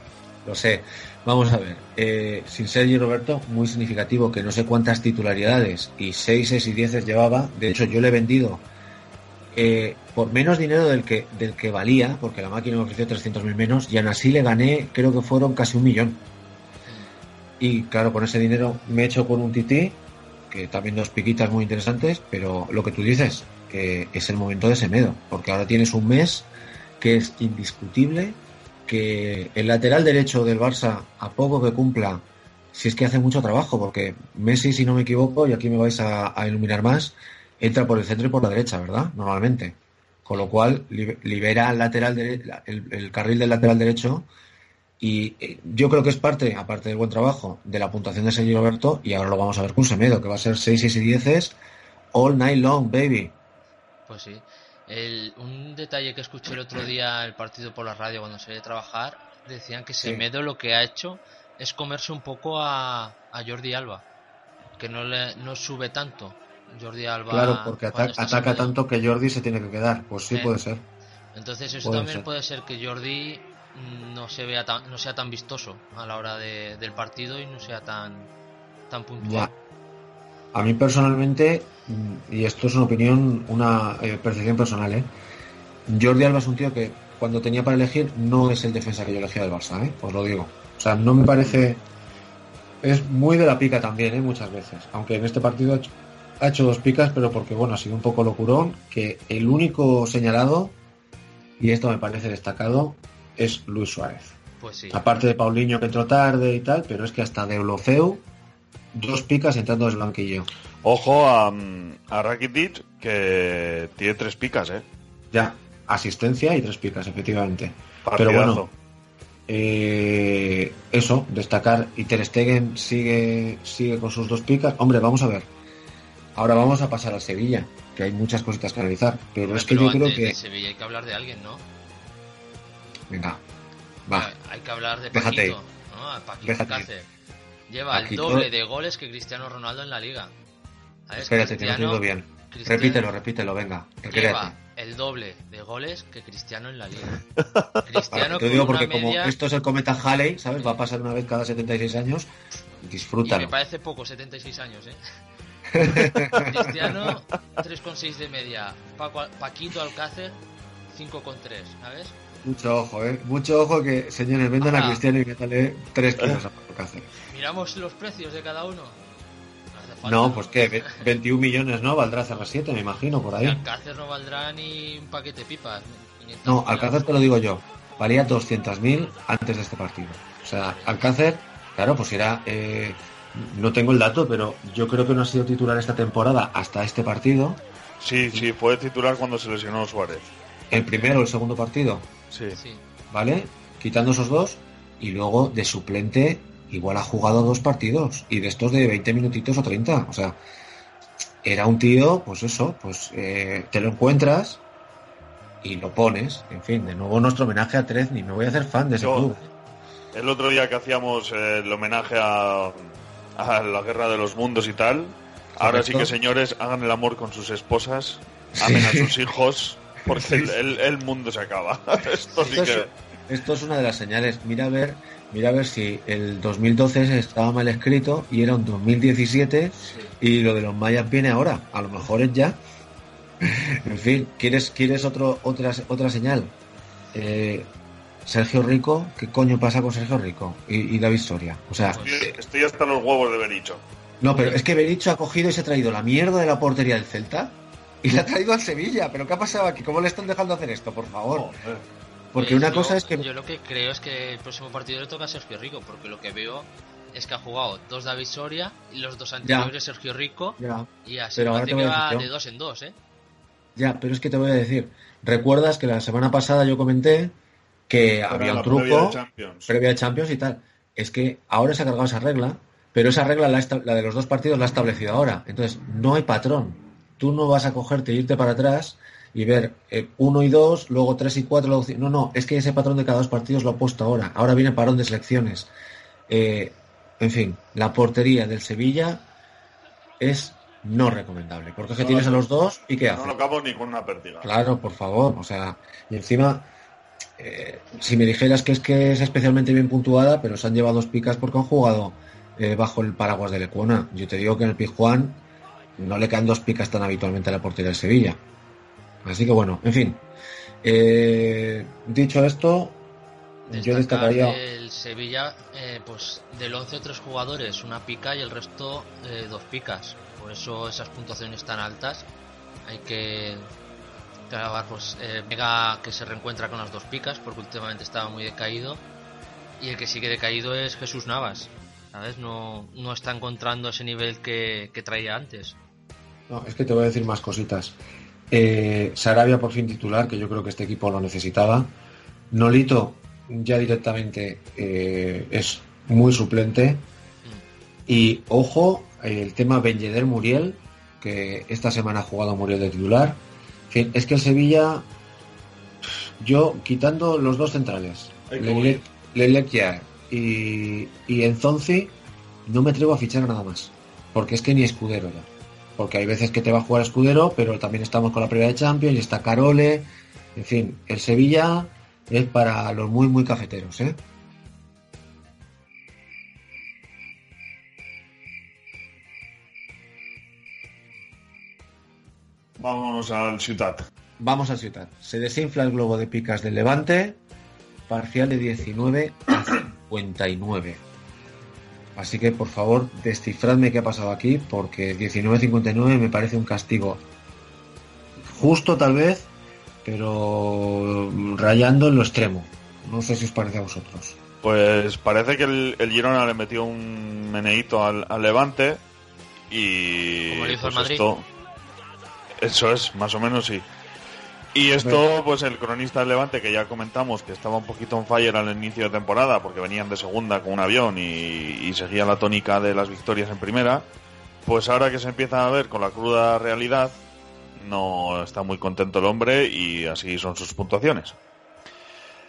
Lo sé. Vamos a ver. Eh, sin Sergio Roberto, muy significativo que no sé cuántas titularidades y 6 y 10 llevaba. De hecho, yo le he vendido eh, por menos dinero del que, del que valía, porque la máquina me ofreció 300.000 menos, y aún así le gané, creo que fueron casi un millón. Y claro, con ese dinero me he hecho con un tití, que también dos piquitas muy interesantes, pero lo que tú dices, que es el momento de Semedo, porque ahora tienes un mes que es indiscutible, que el lateral derecho del Barça, a poco que cumpla, si es que hace mucho trabajo, porque Messi, si no me equivoco, y aquí me vais a, a iluminar más, entra por el centro y por la derecha, ¿verdad? Normalmente. Con lo cual, li- libera el, lateral dere- el, el carril del lateral derecho y eh, yo creo que es parte, aparte del buen trabajo, de la puntuación de Sergio Roberto y ahora lo vamos a ver con Semedo, que va a ser 6, 6 y 10 all night long, baby. Pues sí. El- un detalle que escuché el otro día el partido por la radio cuando se iba a trabajar, decían que Sí. Semedo lo que ha hecho es comerse un poco a, a Jordi Alba, que no le no sube tanto. Jordi Alba Claro, porque ataca tanto que Jordi se tiene que quedar. Pues sí, Eh, puede ser. Entonces eso Puede también ser. puede ser que Jordi no se vea tan, no sea tan vistoso a la hora de- del partido y no sea tan tan puntual. Ya. A mí personalmente, y esto es una opinión, una eh, percepción personal, ¿eh? Jordi Alba es un tío que cuando tenía para elegir no es el defensa que yo elegía del Barça, ¿eh? Os lo digo. O sea, no me parece... Es muy de la pica también, ¿eh? Muchas veces. Aunque en este partido ha hecho, dos picas, pero porque, bueno, ha sido un poco locurón, que el único señalado, y esto me parece destacado, es Luis Suárez. Pues sí. Aparte de Paulinho que entró tarde y tal, pero es que hasta de Eulofeu, dos picas entrando desde el banquillo. Ojo a, a Rakitic, que tiene tres picas, ¿eh? Ya, asistencia y tres picas, efectivamente. Partidazo. Pero bueno, eh, eso, destacar. Y Ter Stegen sigue, sigue con sus dos picas. Hombre, vamos a ver. Ahora vamos a pasar al Sevilla, que hay muchas cositas que analizar. Pero es que pero yo creo antes de que. Sevilla hay que hablar de alguien, ¿no? Venga, va. Hay que hablar de Déjate Paquito, ir. ¿no? Paquito Déjate. Alcácer. Lleva Paquito- el doble de goles que Cristiano Ronaldo en la liga. ¿Sabes? Espérate, que no te Cristiano- oigo bien. Cristiano Repítelo, repítelo, venga. Lleva el doble de goles que Cristiano en la liga. Cristiano Te digo porque como media- esto es el cometa Halley, ¿sabes? Va a pasar una vez cada 76 años. Y Disfrútalo. me parece poco, 76 años, ¿eh? Cristiano, 3,6 de media. Paco- Paquito Alcácer, 5,3, ¿sabes? Mucho ojo, ¿eh? Mucho ojo que, señores, vendan a. Cristiano y métale 3 kilos a Alcácer. Miramos los precios de cada uno. No hace falta. No, pues qué, Ve- 21 millones, ¿no? Valdrá CR7, me imagino, por ahí. Alcácer no valdrá ni un paquete de pipas. 500 No. Alcácer te lo digo yo. Valía 200.000 antes de este partido. O sea, Alcácer, claro, pues era... eh, no tengo el dato, pero yo creo que no ha sido titular esta temporada hasta este partido. Sí, sí, fue titular cuando se lesionó Suárez. El primero o el segundo partido. Sí. ¿vale? Quitando esos dos y luego de suplente igual ha jugado dos partidos y de estos de 20 minutitos o 30, o sea, era un tío, pues eso, pues eh, te lo encuentras y lo pones, en fin, de nuevo nuestro homenaje a Trezni, me voy a hacer fan de ese Yo- club. El otro día que hacíamos eh, el homenaje a, a la guerra de los mundos y tal, ahora sí que señores, hagan el amor con sus esposas, amen a sus hijos, porque el, el- el mundo se acaba. Esto sí Esto es- que... esto es una de las señales. Mira a ver, mira a ver si el 2012 estaba mal escrito y era un 2017 y lo de los mayas viene ahora. A lo mejor es ya. En fin, ¿quieres, quieres otro, otra, otra señal? Eh, Sergio Rico, ¿qué coño pasa con Sergio Rico y, y David Soria? O sea, Estoy, estoy hasta los huevos de Bericho. no, pero es que Bericho ha cogido y se ha traído la mierda de la portería del Celta y la ha traído al Sevilla. ¿Pero qué ha pasado aquí? ¿Cómo le están dejando hacer esto, por favor? Porque Eh, una yo- cosa es que... Yo lo que creo es que el próximo partido le toca a Sergio Rico, porque lo que veo es que ha jugado dos David Soria y los dos anteriores Sergio Rico. Ya. Y así Pero ahora parece te voy que a va decir de dos en dos, ¿eh? Ya, pero es que te voy a decir, recuerdas que la semana pasada yo comenté que había un truco previa de Champions. previa de Champions y tal. Es que ahora se ha cargado esa regla, pero esa regla, la, la de los dos partidos, la ha establecido ahora. Entonces, no hay patrón. Tú no vas a cogerte e irte para atrás y ver eh, uno y dos, luego tres y cuatro. Luego... ci- No, no, es que ese patrón de cada dos partidos lo ha puesto ahora. Ahora viene parón de selecciones. Eh, en fin, la portería del Sevilla es no recomendable. Porque es que No, tienes a no. los dos y ¿qué No haces? lo acabo ni con una pértiga. Claro, por favor. O sea, y encima, eh, si me dijeras que es que es especialmente bien puntuada, pero se han llevado dos picas porque han jugado eh, bajo el paraguas del Ecuona. Yo te digo que en el Pizjuán no le caen dos picas tan habitualmente a la portería del Sevilla. Así que bueno, en fin. Eh, dicho esto, yo Destacar destacaría. El Sevilla, pues del 11 tres jugadores, una pica y el resto dos picas. Por eso esas puntuaciones tan altas. Hay que grabar, pues eh, Vega que se reencuentra con las dos picas porque últimamente estaba muy decaído. Y el que sigue decaído es Jesús Navas. ¿Sabes? No, no está encontrando ese nivel que, que traía antes. No, es que te voy a decir más cositas. Eh, Sarabia por fin titular, que yo creo que este equipo lo necesitaba. Nolito ya directamente eh, es muy suplente. Y ojo, el tema Benjeder Muriel, que esta semana ha jugado Muriel de titular. Es que el Sevilla, yo quitando los dos centrales. Lelec Jaer y, y Enzonzi, no me atrevo a fichar nada más. Porque es que ni escudero ya. Porque hay veces que te va a jugar escudero, pero también estamos con la primera de Champions y está Carole. En fin, el Sevilla es para los muy, muy cafeteros, ¿eh? Vámonos al Ciutat. Vamos a Ciudad. Se desinfla el globo de picas del Levante, parcial de 19 a 59. Así que por favor, descifradme qué ha pasado aquí, porque 19-59 me parece un castigo justo tal vez, pero rayando en lo extremo. No sé si os parece a vosotros. Pues parece que el, el Girona le metió un meneíto al, al Levante y Como le hizo pues al Madrid. esto eso es más o menos sí. Y esto pues el cronista del Levante que ya comentamos que estaba un poquito on fire al inicio de temporada porque venían de segunda con un avión y, y seguía la tónica de las victorias en primera pues ahora que se empieza a ver con la cruda realidad no está muy contento el hombre y así son sus puntuaciones.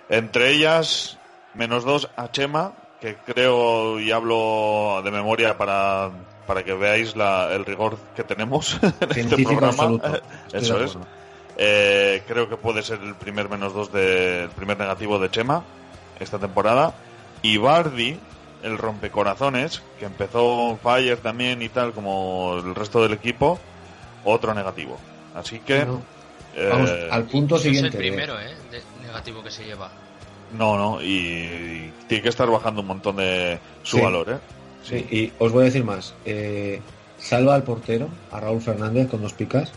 Entre ellas, menos dos a Chema, que creo y hablo de memoria para, para que veáis la- el rigor que tenemos en este programa. absoluto. Eso es. Eh, creo que puede ser el primer menos dos de, el primer negativo de Chema esta temporada. Y Bardi, el rompecorazones, que empezó on fire también y tal como el resto del equipo, otro negativo. Así que... Vamos, eh, al punto Es siguiente. el de- primero, ¿eh? de- negativo que se lleva. No, no, y, y tiene que estar bajando un montón de su Sí. valor, ¿eh? Sí, y os voy a decir más. Eh, salva al portero, a Raúl Fernández, con dos picas.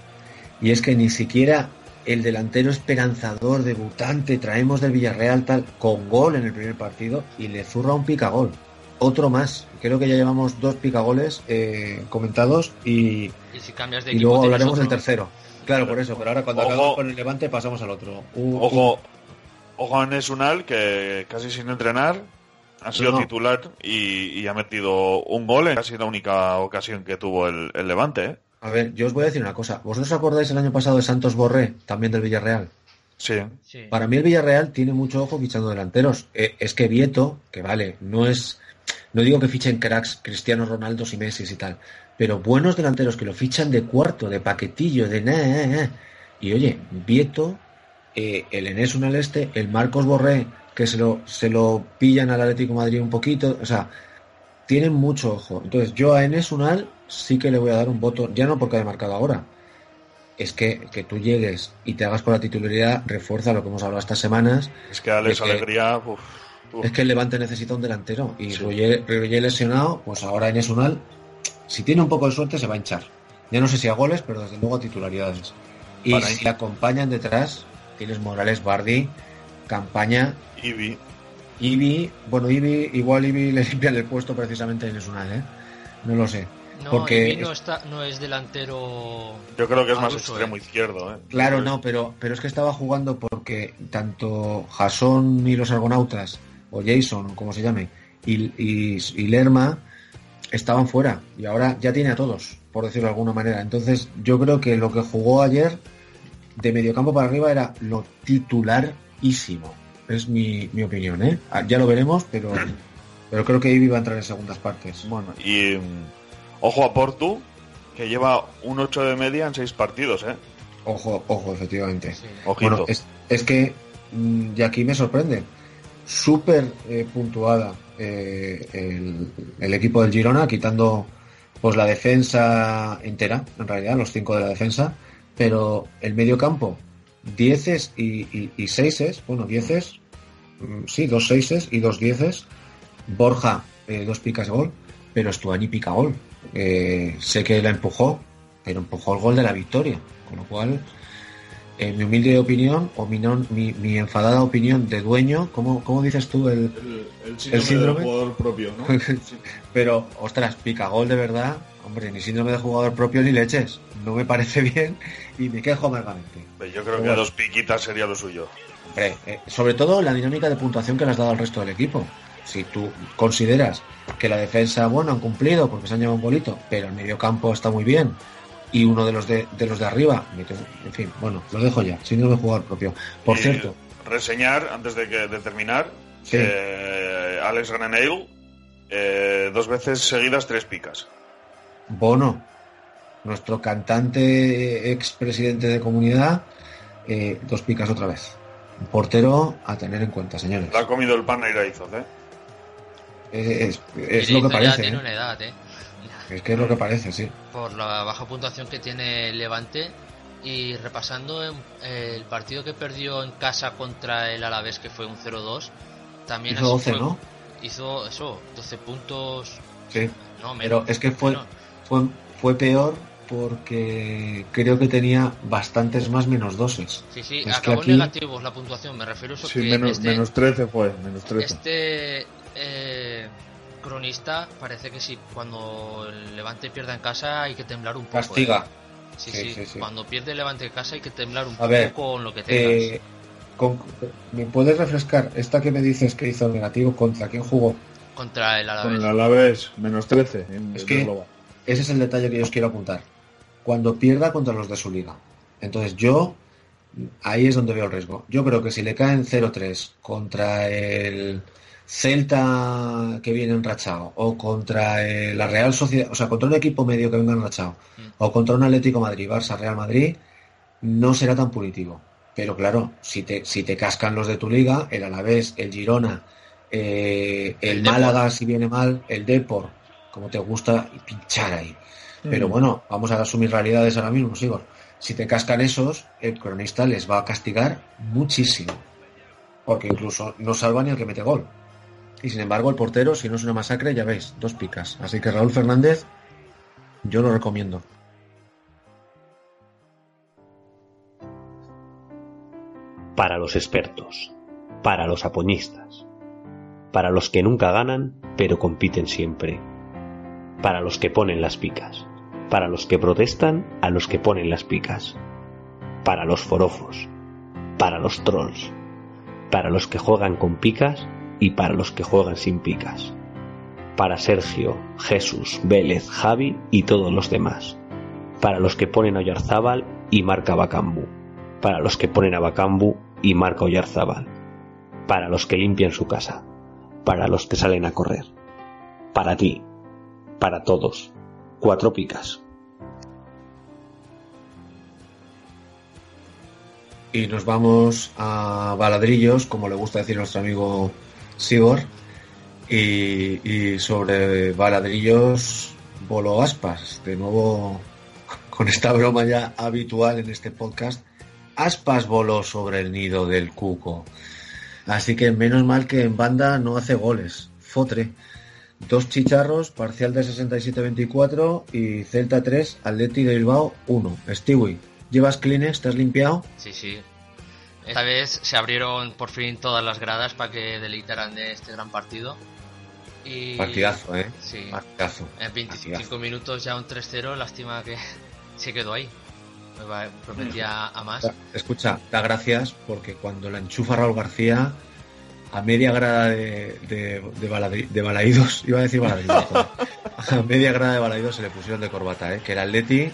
Y es que ni siquiera el delantero esperanzador, debutante, traemos del Villarreal, tal, con gol en el primer partido y le zurra un picagol. Otro más. Creo que ya llevamos dos picagoles eh, comentados y, Y si cambias de y equipo. luego hablaremos del tercero. Claro, por eso, pero ahora cuando Ojo. acabamos con el Levante pasamos al otro. Un- Ojo, ojo a Nesunal, que casi sin entrenar ha sido No. titular y, y ha metido un gol en casi la única ocasión que tuvo el, el Levante, ¿eh? A ver, yo os voy a decir una cosa. ¿Vosotros os acordáis el año pasado de Santos Borré, también del Villarreal? Sí. Sí. Para mí el Villarreal tiene mucho ojo fichando delanteros. Eh, es que Vieto, que vale, no es... No digo que fichen cracks, Cristiano Ronaldo y Messi y tal, pero buenos delanteros que lo fichan de cuarto, de paquetillo, de... na, na, na. Y oye, Vieto, eh, el Enes Unal este, el Marcos Borré, que se lo, se lo pillan al Atlético de Madrid un poquito. O sea, tienen mucho ojo. Entonces, yo a Enes Unal sí que le voy a dar un voto, ya no porque haya marcado ahora. Es que, que tú llegues y te hagas con la titularidad refuerza lo que hemos hablado estas semanas. Es que Alex que- Alegría. uf, uf. Es que el Levante necesita un delantero. Y Roger, Roger lesionado, pues ahora Enes Unal, si tiene un poco de suerte, se va a hinchar. Ya no sé si a goles, pero desde luego a titularidades. Y Para si acompañan detrás, tienes Morales, Bardi, Campaña, Ibi. Ibi. Bueno, Ibi, igual Ibi le limpian el puesto precisamente en Enes Unal, ¿eh? No lo sé. No, porque Ibi no, está, no es delantero. Yo creo que es más uso, extremo ¿eh? izquierdo, ¿eh? Claro, no, pero, pero es que estaba jugando porque tanto Jason y los Argonautas, o Jason, como se llame, y, y, y Lerma estaban fuera y ahora ya tiene a todos, por decirlo de alguna manera. Entonces, yo creo que lo que jugó ayer de mediocampo para arriba era lo Es mi, mi opinión, ¿eh? Ah, Ya lo veremos, pero, pero creo que Ibi va a entrar en segundas partes. Bueno, Y mm, ojo a Portu, que lleva un 8 de media en 6 partidos, ¿eh? Ojo, ojo, efectivamente. Ojito. Bueno, es, es que, mm, y aquí me sorprende, súper eh, puntuada eh, el, el equipo del Girona, quitando pues la defensa entera, en realidad, los cinco de la defensa, pero el medio campo, dieces y, seises, bueno, dieces, mm, sí, dos seises y dos dieces, Borja, eh, dos picas de gol, pero Stuani pica gol. Eh, sé que la empujó, pero empujó el gol de la victoria, con lo cual en mi humilde opinión, o mi, non- mi, mi enfadada opinión de dueño, ¿cómo, cómo dices tú el, El síndrome, del jugador propio, ¿no? Pero, ostras, pica gol de verdad, hombre, ni síndrome de jugador propio ni leches. No me parece bien y me quejo amargamente. Yo creo que Bueno. dos piquitas sería lo suyo. Hombre, eh, sobre todo la dinámica de puntuación que le has dado al resto del equipo. Si tú consideras que la defensa, bueno, han cumplido porque se han llevado un golito, pero el medio campo está muy bien y uno de los de, de los de arriba, en fin, bueno, lo dejo ya, síndrome de jugador propio. Por Y cierto, Reseñar, antes de, que, de terminar, Sí. que Alex Granell, eh, dos veces seguidas, tres picas. Bono, nuestro cantante expresidente de comunidad, eh, dos picas otra vez. Portero a tener en cuenta, señores. Le ha comido el pan a Iraizoz, ¿eh? Es, es- es lo que ya parece. tiene ¿eh? una edad, ¿eh? Es que es lo que parece, sí. Por la baja puntuación que tiene Levante. Y repasando em, el partido que perdió en casa contra el Alavés, que fue un 0-2, también Hizo así 12, fue- ¿no? Hizo eso, 12 puntos. Sí. No, Pero es que fue, menos. fue, fue peor porque creo que tenía bastantes más menos doses. Sí, sí, Es acabó aquí- negativos la puntuación. Me refiero a eso Sí, que menos, este, menos 13 fue, menos 13. este eh, cronista parece que sí, cuando el Levante pierda en casa hay que temblar un poco. Castiga. ¿eh? Sí, Sí, sí, sí, sí. Cuando pierde el Levante en casa hay que temblar un A poco ver, con lo que tengas. eh, con- ¿me puedes refrescar esta que me dices que hizo negativo contra quién jugó? contra el Con Alavés. el Alavés, menos 13. En, Es que ese es el detalle que yo os quiero apuntar. Cuando pierda contra los de su liga. Entonces yo, ahí es donde veo el riesgo. Yo creo que si le caen 0-3 contra el Celta que viene enrachado, o contra eh, la Real Sociedad, o sea, contra un equipo medio que venga enrachado, o contra un Atlético Madrid, Barça, Real Madrid, no será tan punitivo. Pero claro, si te, si te cascan los de tu liga, el Alavés, el Girona, eh, el, El Depor. Málaga si viene mal, el Depor, como te gusta pinchar ahí. Pero Mm. bueno, vamos a asumir realidades ahora mismo, Sigor. Si te cascan esos, el cronista les va a castigar muchísimo. Porque incluso no salva ni el que mete gol. Y sin embargo, el portero, si no es una masacre, ya veis, dos picas. Así que Raúl Fernández, yo lo recomiendo. Para los expertos, para los apoñistas, para los que nunca ganan pero compiten siempre, para los que ponen las picas, para los que protestan a los que ponen las picas, para los forofos, para los trolls, para los que juegan con picas y para los que juegan sin picas, para Sergio, Jesús, Vélez, Javi y todos los demás, para los que ponen a Oyarzábal y marca Bacambu, para los que ponen a Bacambu y marca Oyarzábal, para los que limpian su casa, para los que salen a correr, para ti, para todos, cuatro picas. y nos vamos a baladrillos, como le gusta decir nuestro amigo Sigor. Y, sobre baladrillos, Bolo Aspas. De nuevo, con esta broma ya habitual en este podcast. Aspas voló sobre el nido del cuco. Así que menos mal que en banda no hace goles. Fotre. Dos chicharros, parcial de 67-24 y Celta 3, Atleti de Bilbao 1. Stewie, ¿llevas Kleenex? ¿Te has limpiado? Sí, sí. Esta vez se abrieron por fin todas las gradas para que deleitaran de este gran partido. Y... Partidazo, ¿eh? Sí. Partidazo. En 25 Partidazo. minutos ya un 3-0, lástima que se quedó ahí. Va- Prometía a más. Escucha, da gracias porque cuando la enchufa Raúl García a media grada de, de, de, baladri- de balaídos, iba a decir joder. a media grada de balaídos se le pusieron de corbata, ¿eh? que el Atleti,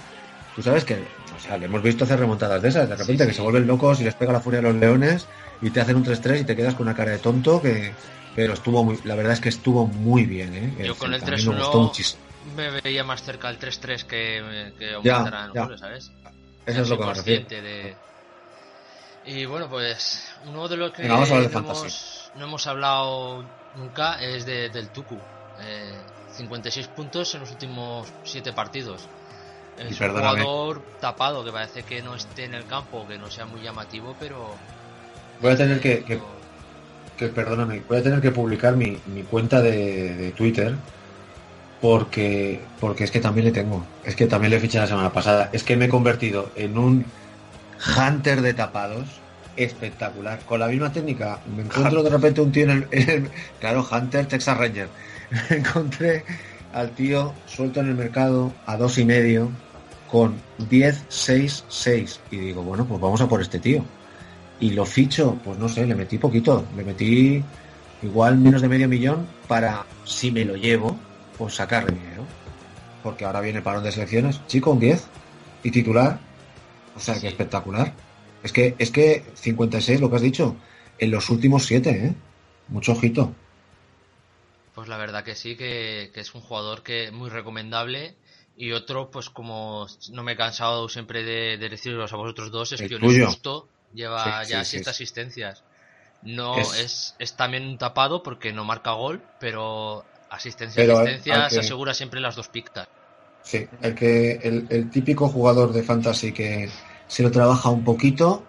tú sabes que, o sea, le hemos visto hacer remontadas de esas, de repente Sí, que sí. se vuelven locos y les pega la furia a los leones y te hacen un 3-3 y te quedas con una cara de tonto que... Pero estuvo muy, la verdad es que estuvo muy bien, ¿eh? Yo con el me gustó 3-1 muchísimo. me veía más cerca el 3-3 que, que Ya, aumentaran ya. goles, ¿sabes? Eso es lo que me refiero. de... Y bueno, pues uno de los que Venga, no, hemos, no hemos hablado nunca es de, del Tucu. Eh, 56 puntos en los últimos 7 partidos. Perdóname. jugador tapado que parece que no esté en el campo, que no sea muy llamativo, pero Voy a tener que, que, que- perdóname, voy a tener que publicar mi, mi cuenta de, de Twitter porque, porque es que también le tengo. Es que también le fiché la semana pasada. Es que me he convertido en un hunter de tapados espectacular. Con la misma técnica. Me encuentro de repente un tío en el, en el- claro, Hunter Texas Ranger. Me encontré al tío suelto en el mercado a dos y medio con 10, 6, 6. Y digo, bueno, pues vamos a por este tío y lo ficho, pues no sé, le metí poquito, le metí igual menos de medio millón para, si me lo llevo, pues sacarle dinero. Porque ahora viene el parón de selecciones, chico, un 10 y titular, o sea, que espectacular. Es que, es que 56, lo que has dicho, en los últimos 7, ¿eh? Mucho ojito. Pues la verdad que sí, que, que es un jugador que muy recomendable. Y otro, pues como no me he cansado siempre de, de deciros a vosotros dos, es El que tuyo. Justo lleva Sí, ya sí, siete sí. asistencias. No Es- es... Es, también un tapado porque no marca gol, pero asistencia Pero asistencia al se que- asegura siempre las dos pictas. Sí, el que el, el típico jugador de fantasy que se lo trabaja un poquito,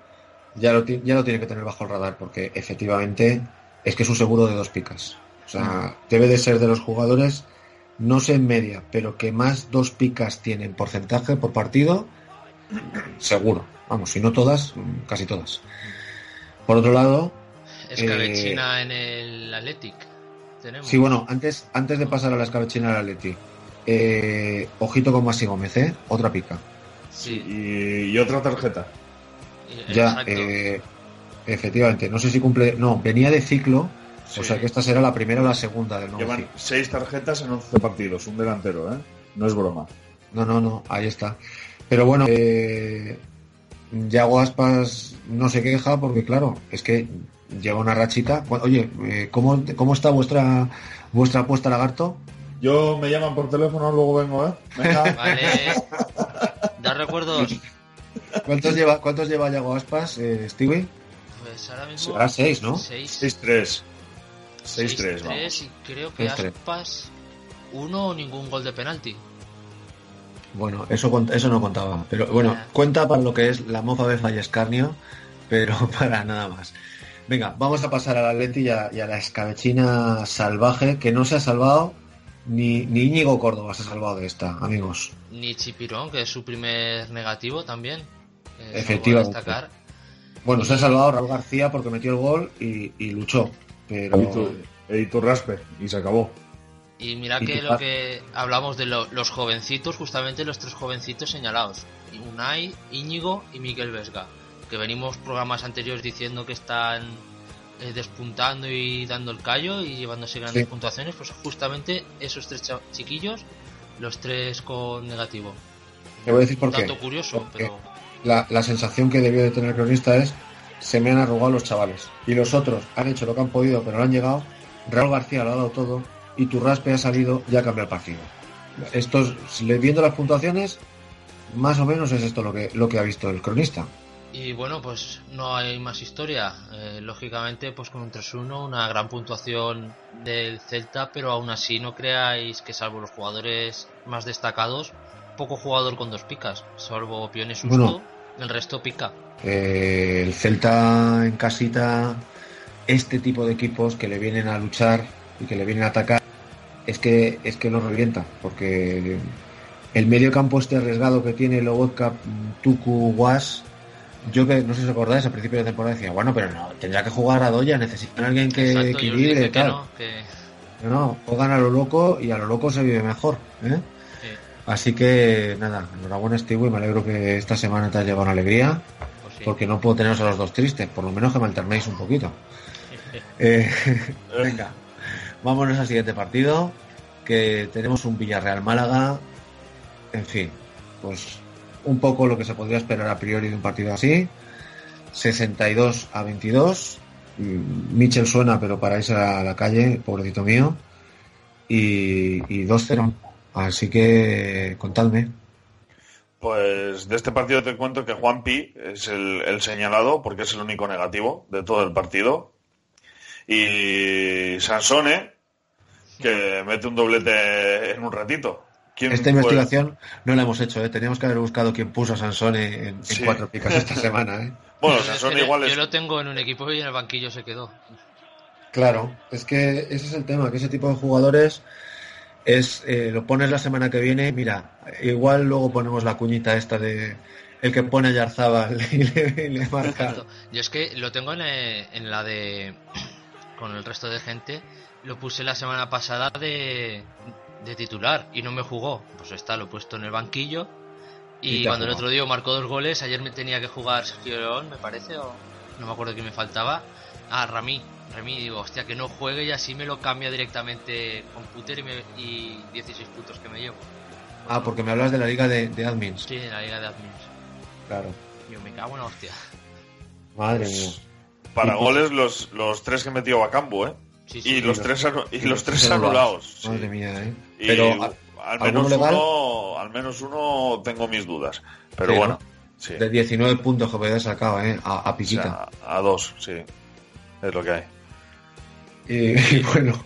ya lo, ya lo tiene que tener bajo el radar, porque efectivamente es que es un seguro de dos picas. O sea, debe de ser de los jugadores, no sé en media, pero que más dos picas tienen porcentaje por partido, seguro. Vamos, si no todas, casi todas. Por otro lado, Es eh, en el Athletic. Tenemos. Sí, bueno, antes, antes de pasar a la escabechina del Atleti, eh, ojito con Masi Gómez, ¿eh? Otra pica. Sí. Y, y otra tarjeta. Ya, eh, efectivamente, no sé si cumple. No, venía de ciclo, o sea que esta será la primera o la segunda del nuevo Llevan ciclo. seis tarjetas en 11 partidos, un delantero, ¿eh? No es broma. No, no, no, ahí está. Pero bueno, eh, Yago Aspas no se queja porque, claro, es que lleva una rachita. Oye, eh, ¿cómo, ¿cómo está vuestra vuestra apuesta, Lagarto? Yo me llaman por teléfono, luego vengo, ¿eh? Venga. Vale. Da recuerdos. ¿Cuántos lleva, cuántos lleva Yago Aspas, eh, Stewie? Pues ahora mismo. Será seis, ¿no? 6 6-3. 6-3, vamos. y creo que 6-3. Aspas uno o ningún gol de penalti. Bueno, eso, eso no contaba. Pero bueno, cuenta para lo que es la mofa de Fallescarnio, pero para nada más. Venga, vamos a pasar al Atleti y a, y a la escabechina salvaje, que no se ha salvado ni, ni Íñigo Córdoba se ha salvado de esta, amigos. Ni Chipirón, que es su primer negativo también. Eh, a Efectivamente. destacar. Bueno, se ha salvado Raúl García porque metió el gol y, y luchó. Pero Y tu, y tu raspe, y se acabó. Y mira que lo que hablamos de lo- los jovencitos, justamente los tres jovencitos señalados. Unai, Íñigo y Miguel Vesga. Que venimos programas anteriores diciendo que están eh, despuntando y dando el callo y llevándose grandes Sí. puntuaciones. Pues justamente esos tres chiquillos, los tres con negativo. te voy a decir por Un qué. dato curioso, Porque pero la, la sensación que debió de tener el cronista es se me han arrugado los chavales. Y los otros han hecho lo que han podido, pero no han llegado. Raúl García lo ha dado todo y tu raspe ha salido y ha cambiado el partido. Estos, viendo las puntuaciones, más o menos es esto lo que, lo que ha visto el cronista. Y bueno, pues no hay más historia. Eh, lógicamente, pues con un 3-1, una gran puntuación del Celta, pero aún así no creáis que salvo los jugadores más destacados, poco jugador con dos picas, salvo Pione Susto, Bueno. El resto pica. Eh, el Celta en casita, este tipo de equipos que le vienen a luchar y que le vienen a atacar, es que es que lo revienta, porque el medio campo este arriesgado que tiene Lobotka, Tuku, Was, yo que no sé si os acordáis, a principio de temporada decía, bueno, pero no, tendrá que jugar a Doya, necesitan a alguien que Exacto, equilibre y que tal. no, que No, no, juegan a lo loco y a lo loco se vive mejor. ¿eh? Así que nada, enhorabuena Steve, me alegro que esta semana te haya llevado una alegría, porque no puedo teneros a los dos tristes, por lo menos que me alternéis un poquito. Eh, venga, vámonos al siguiente partido, que tenemos un Villarreal Málaga, en fin, pues un poco lo que se podría esperar a priori de un partido así, 62 a 22, Mm, Mitchell suena, pero para irse a la calle, pobrecito mío. Y, y 2-0. Así que contadme. Pues de este partido te cuento que Juan Pi es el, el señalado porque es el único negativo de todo el partido. Y Sansone, que mete un doblete en un ratito. ¿Quién Esta fue? investigación no la hemos hecho, ¿eh? Teníamos que haber buscado quién puso a Sansone en, en Sí. cuatro picas esta semana, ¿eh? Bueno, Yo Sansone es igual yo es... lo tengo en un equipo y en el banquillo se quedó. Claro, es que ese es el tema, que ese tipo de jugadores es eh, lo pones la semana que viene, mira, igual luego ponemos la cuñita esta de el que pone a Yarzábal y le, y le marca. Exacto. Yo es que lo tengo en, eh, en la de. con el resto de gente. Lo puse la semana pasada de, de titular y no me jugó. Pues está, lo he puesto en el banquillo. Y cuando el otro día marcó dos goles, ayer me tenía que jugar Sergio León, me parece, o no me acuerdo quién me faltaba. Ah, Ramí. Ramí, digo, hostia, que no juegue y así me lo cambia directamente computer y, me- y 16 puntos que me llevo. Ah, porque me hablas de la liga de, de admins. Sí, en la liga de admins. Claro. Yo me cago en la hostia. Madre mía. Para Y pues- goles los, los tres que metió Bacambu, ¿eh? Sí, y, los tres, y los tres anulados. Madre mía, ¿eh? Y Pero, al ¿alguno menos legal? uno, al menos uno tengo mis dudas. Pero Sí, bueno, ¿no? sí. De 19 puntos que he sacado, ¿eh? A, a O piquita. sea, a dos, sí. Es lo que hay. Y, y bueno,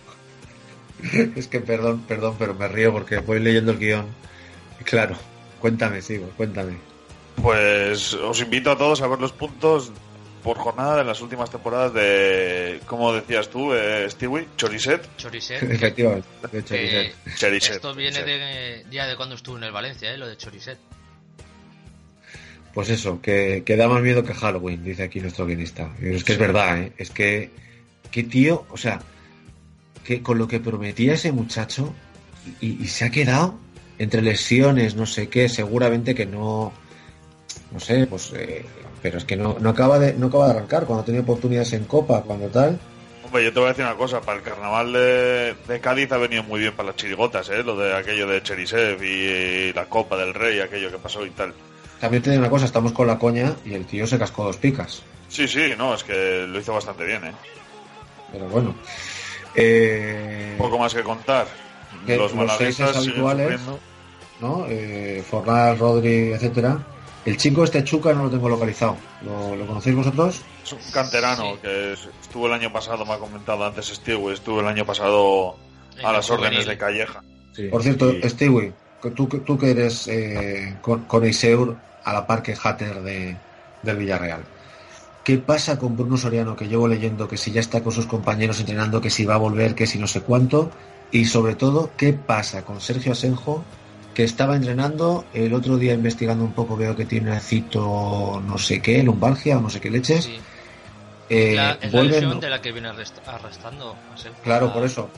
es que perdón, perdón, pero me río porque voy leyendo el guion. Y claro, cuéntame, sigo, cuéntame. Pues os invito a todos a ver los puntos por jornada de las últimas temporadas de, como decías tú, eh, Stewie, Choriset. Choriset. Efectivamente, de Choriset. esto viene de, ya de cuando estuve en el Valencia, ¿eh? lo de Choriset. Pues eso, que, que da más miedo que Halloween, dice aquí nuestro guionista. Y es que es verdad, ¿eh? Es que, qué tío, o sea, que con lo que prometía ese muchacho y, y se ha quedado entre lesiones, no sé qué, seguramente que no, no sé, pues, eh, pero es que no, no acaba de, no acaba de arrancar cuando ha tenido oportunidades en Copa, cuando tal. Hombre, yo te voy a decir una cosa, para el carnaval de, de Cádiz ha venido muy bien para las chirigotas, ¿eh? Lo de aquello de Cherisev y, la Copa del Rey, aquello que pasó y tal. También te digo una cosa, estamos con la coña y el tío se cascó dos picas. Sí, sí, no, es que lo hizo bastante bien, ¿eh? Pero bueno. Eh, Poco más que contar. que los los seis habituales. ¿no? Eh, Fornal, Rodri, etcétera. El chico este Chuca no lo tengo localizado. ¿Lo, lo conocéis vosotros? Es un canterano que es- estuvo el año pasado, me ha comentado antes Stewie, estuvo el año pasado a las órdenes de Calleja. Por cierto, Y- Stewie, que tú, que- tú que eres eh, con, con Iseur a la par que Hatter de, del Villarreal. ¿Qué pasa con Bruno Soriano? Que llevo leyendo que si ya está con sus compañeros entrenando, que si va a volver, que si no sé cuánto. Y sobre todo, ¿qué pasa con Sergio Asenjo? Que estaba entrenando, el otro día investigando un poco veo que tiene cito no sé qué, lumbalgia o no sé qué leches. Sí. Eh, La- es la vuelven- lesión de la que viene arrest- arrastrando. a ser- Claro, por eso.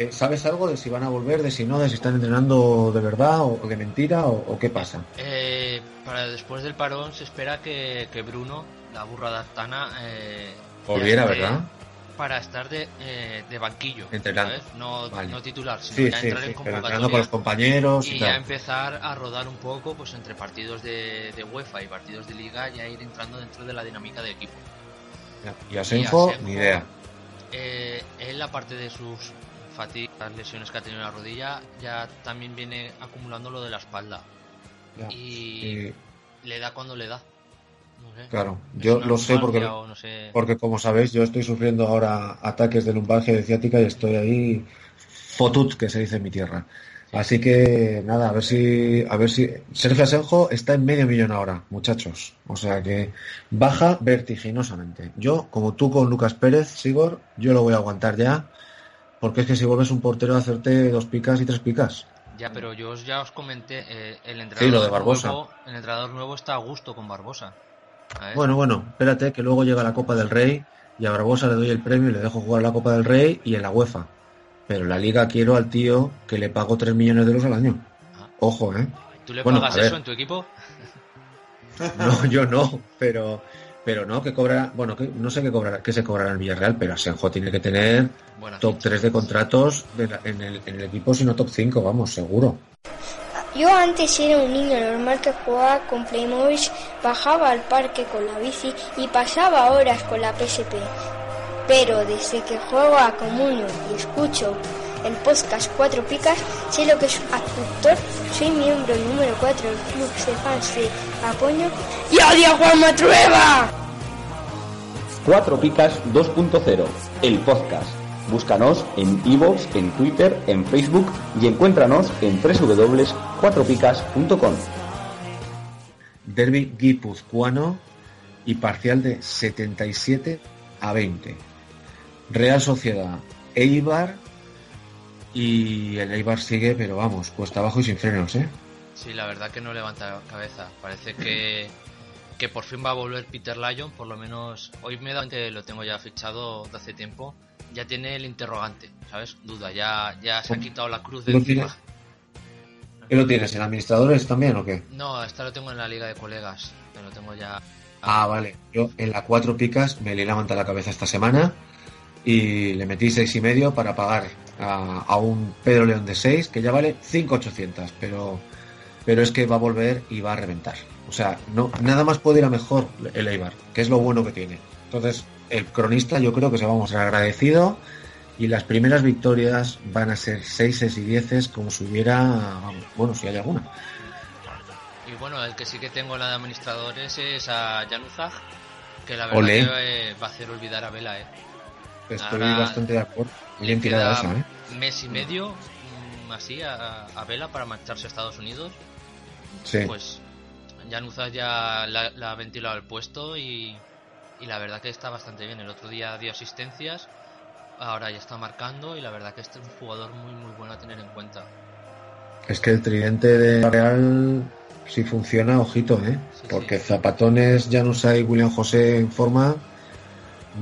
Eh, ¿Sabes algo de si van a volver, de si no, de si están entrenando de verdad o de mentira o, o qué pasa? Eh, para después del parón se espera que, que Bruno, la burra de Artana, eh, Volviera, esté ¿verdad? Para estar de, eh, de banquillo, Entrenando. ¿sabes? No, Vale. no titular, sino Sí, ya sí, entrar sí, en entrenando con los compañeros y y ya empezar a rodar un poco pues entre partidos de, de UEFA y partidos de Liga, ya ir entrando dentro de la dinámica de equipo. Y Asenjo, ni idea. Eh, él, aparte de sus fatigas, lesiones que ha tenido en la rodilla, ya también viene acumulando lo de la espalda. Ya. Y Eh, le da cuando le da. Claro, yo lo sé porque, o no sé. porque como sabéis, yo estoy sufriendo ahora ataques de lumbalgia y de ciática y estoy ahí fotut, que se dice en mi tierra. Así que nada, a ver si, a ver si Sergio Asenjo está en medio millón ahora, muchachos. O sea que baja vertiginosamente. Yo, como tú con Lucas Pérez, Sigor, yo lo voy a aguantar ya, porque es que si vuelves un portero a hacerte dos picas y tres picas. Ya, pero yo os- ya os comenté, eh, el entrenador, Sí, lo de Barbosa. Nuevo, el entrenador nuevo está a gusto con Barbosa. Bueno, bueno, espérate que luego llega la Copa del Rey y a Barbosa le doy el premio y le dejo jugar la Copa del Rey y en la UEFA. Pero en la liga quiero al tío que le pago 3 millones de euros al año. Ojo, ¿eh? ¿Tú le Bueno, pagas ver. eso en tu equipo? No, yo no, pero pero no, que cobrará, bueno, que no sé qué cobrará, qué se cobrará en el Villarreal, pero Asenjo tiene que tener Buena top 3 de contratos de la- en, el, en el equipo, si no top 5, vamos, seguro. Yo antes era un niño normal que jugaba con Playmobil, bajaba al parque con la bici y pasaba horas con la PSP. Pero desde que juego a Comunio y escucho el podcast Cuatro Picas, sé lo que es un actor, soy miembro número 4 del club de fans de Apoño y odio a Juan Matrueva. Cuatro Picas 2.0, el podcast. Búscanos en iVoox, en Twitter, en Facebook y encuéntranos en www.cuatropicas.com. Derby guipuzcoano y parcial de 77 a 20. Real Sociedad, Eibar y el Eibar sigue, pero vamos, cuesta abajo y sin frenos, ¿eh? Sí, la verdad que no levanta cabeza. Parece que, que por fin va a volver Peter Lyon, por lo menos hoy me da que lo tengo ya fichado de hace tiempo. Ya tiene el interrogante, ¿sabes? Duda, ya, ya se ha quitado la cruz de ¿Lo encima. ¿Qué lo tienes? ¿En administradores también o qué? No, esta lo tengo en la liga de colegas, pero lo tengo ya. Ah, vale. Yo en la cuatro picas me le levanta la cabeza esta semana y le metí seis y medio para pagar a, a un Pedro León de 6 que ya vale 5.800, pero pero es que va a volver y va a reventar. O sea, no nada más puede ir a mejor el Eibar, que es lo bueno que tiene. Entonces, el cronista yo creo que se va a mostrar agradecido y las primeras victorias van a ser 6 y 10 como si hubiera, bueno, si hay alguna. Y bueno, el que sí que tengo en la de administradores es a Januzaj, que la verdad Olé. que eh, va a hacer olvidar a Vela, ¿eh? Estoy Ahora bastante de acuerdo. Bien tirada esa, ¿eh? mes y medio mm, así a, a Vela para marcharse a Estados Unidos. Sí. Pues Januzaj ya la, la ha ventilado el puesto y, y la verdad que está bastante bien. El otro día dio asistencias, ahora ya está marcando y la verdad que este es un jugador muy muy bueno a tener en cuenta. Es que el tridente de la Real si funciona, ojito, ¿eh? Porque Zapatones, Janusa y William José en forma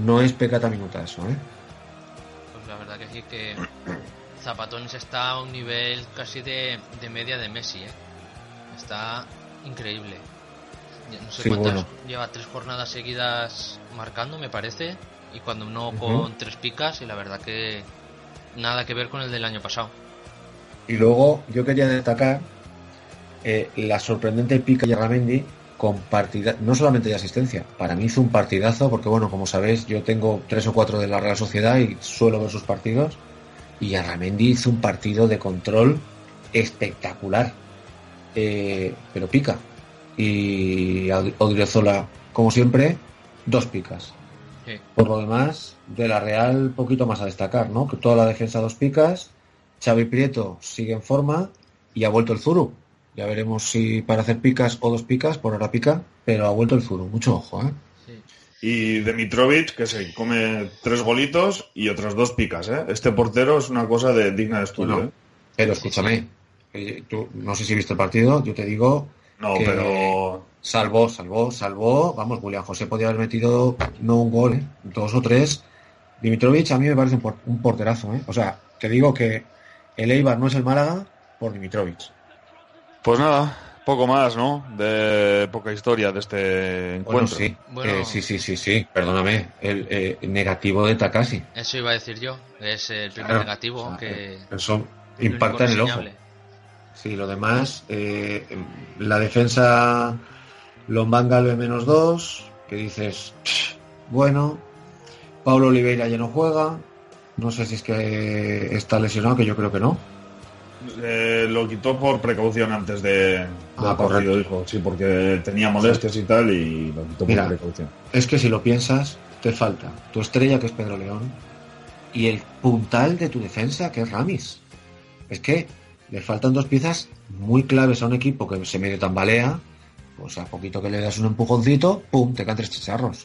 no es pecata minuta eso, ¿eh? Pues la verdad que sí que Zapatones está a un nivel casi de, de media de Messi, ¿eh? Está increíble. No sé Sí, cuántas, bueno. lleva tres jornadas seguidas marcando, me parece, y cuando no con tres picas, y la verdad que nada que ver con el del año pasado. Y luego yo quería destacar eh, la sorprendente pica de Ramendi con partida, no solamente de asistencia, para mí hizo un partidazo, porque bueno, como sabéis, yo tengo tres o cuatro de la Real Sociedad y suelo ver sus partidos, y Arramendi hizo un partido de control espectacular, Eh, pero pica. Y Od- Odriozola, como siempre, dos picas. Sí. Por lo demás, de la Real, poquito más a destacar, ¿no? Que toda la defensa dos picas, Xavi Prieto sigue en forma y ha vuelto el Zuru. Ya veremos si para hacer picas o dos picas, por ahora pica, pero ha vuelto el Zuru. Mucho ojo, ¿eh? Y Demitrovic, que se come tres golitos y otras dos picas, ¿eh? Este portero es una cosa de digna de estudio, ¿eh? Pero escúchame, eh, tú, no sé si viste el partido, yo te digo. No, que pero- Salvó, salvó, salvó. Vamos, William José podía haber metido no un gol, ¿eh? dos o tres. Dimitrovic a mí me parece un, por- un porterazo, ¿eh? O sea, te digo que el Eibar no es el Málaga por Dimitrovic. Pues nada, poco más, ¿no? De poca historia de este Bueno, encuentro. sí, eh, sí, sí, sí, sí, perdóname. El eh, negativo de Takasi. Eso iba a decir yo, es el primer Claro, negativo o sea, que... Eso el impacta en el ojo. Sí, lo demás, eh, la defensa Lombán Galve menos dos, que dices, "Pff, bueno, Pablo Oliveira ya no juega, no sé si es que está lesionado, que yo creo que no. Eh, lo quitó por precaución antes de, Ah, partido, dijo. Sí, porque tenía molestias y tal y lo quitó Mira. por precaución. Es que si lo piensas, te falta tu estrella, que es Pedro León, y el puntal de tu defensa, que es Ramis. Es que le faltan dos piezas muy claves a un equipo que se medio tambalea. Pues a poquito que le das un empujoncito, ¡pum! te caen tres chicharros.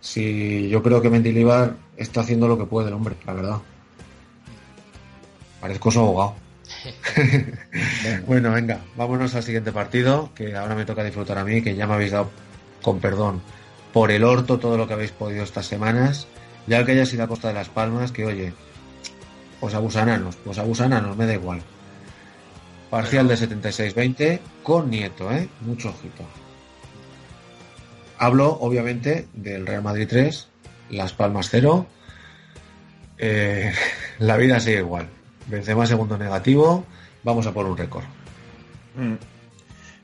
Si yo creo que Mendilibar está haciendo lo que puede el hombre, la verdad. Parezco su abogado. bueno, venga, vámonos al siguiente partido, que ahora me toca disfrutar a mí, que ya me habéis dado, con perdón, por el orto todo lo que habéis podido estas semanas. Ya que haya sido a costa de las palmas, que oye, pues abusananos, pues abusananos, me da igual. Parcial de 76-20 con Nieto, ¿eh? Mucho ojito. Hablo, obviamente, del Real Madrid 3, Las Palmas 0. Eh, la vida sigue igual. Benzema segundo negativo, vamos a por un récord. Mm.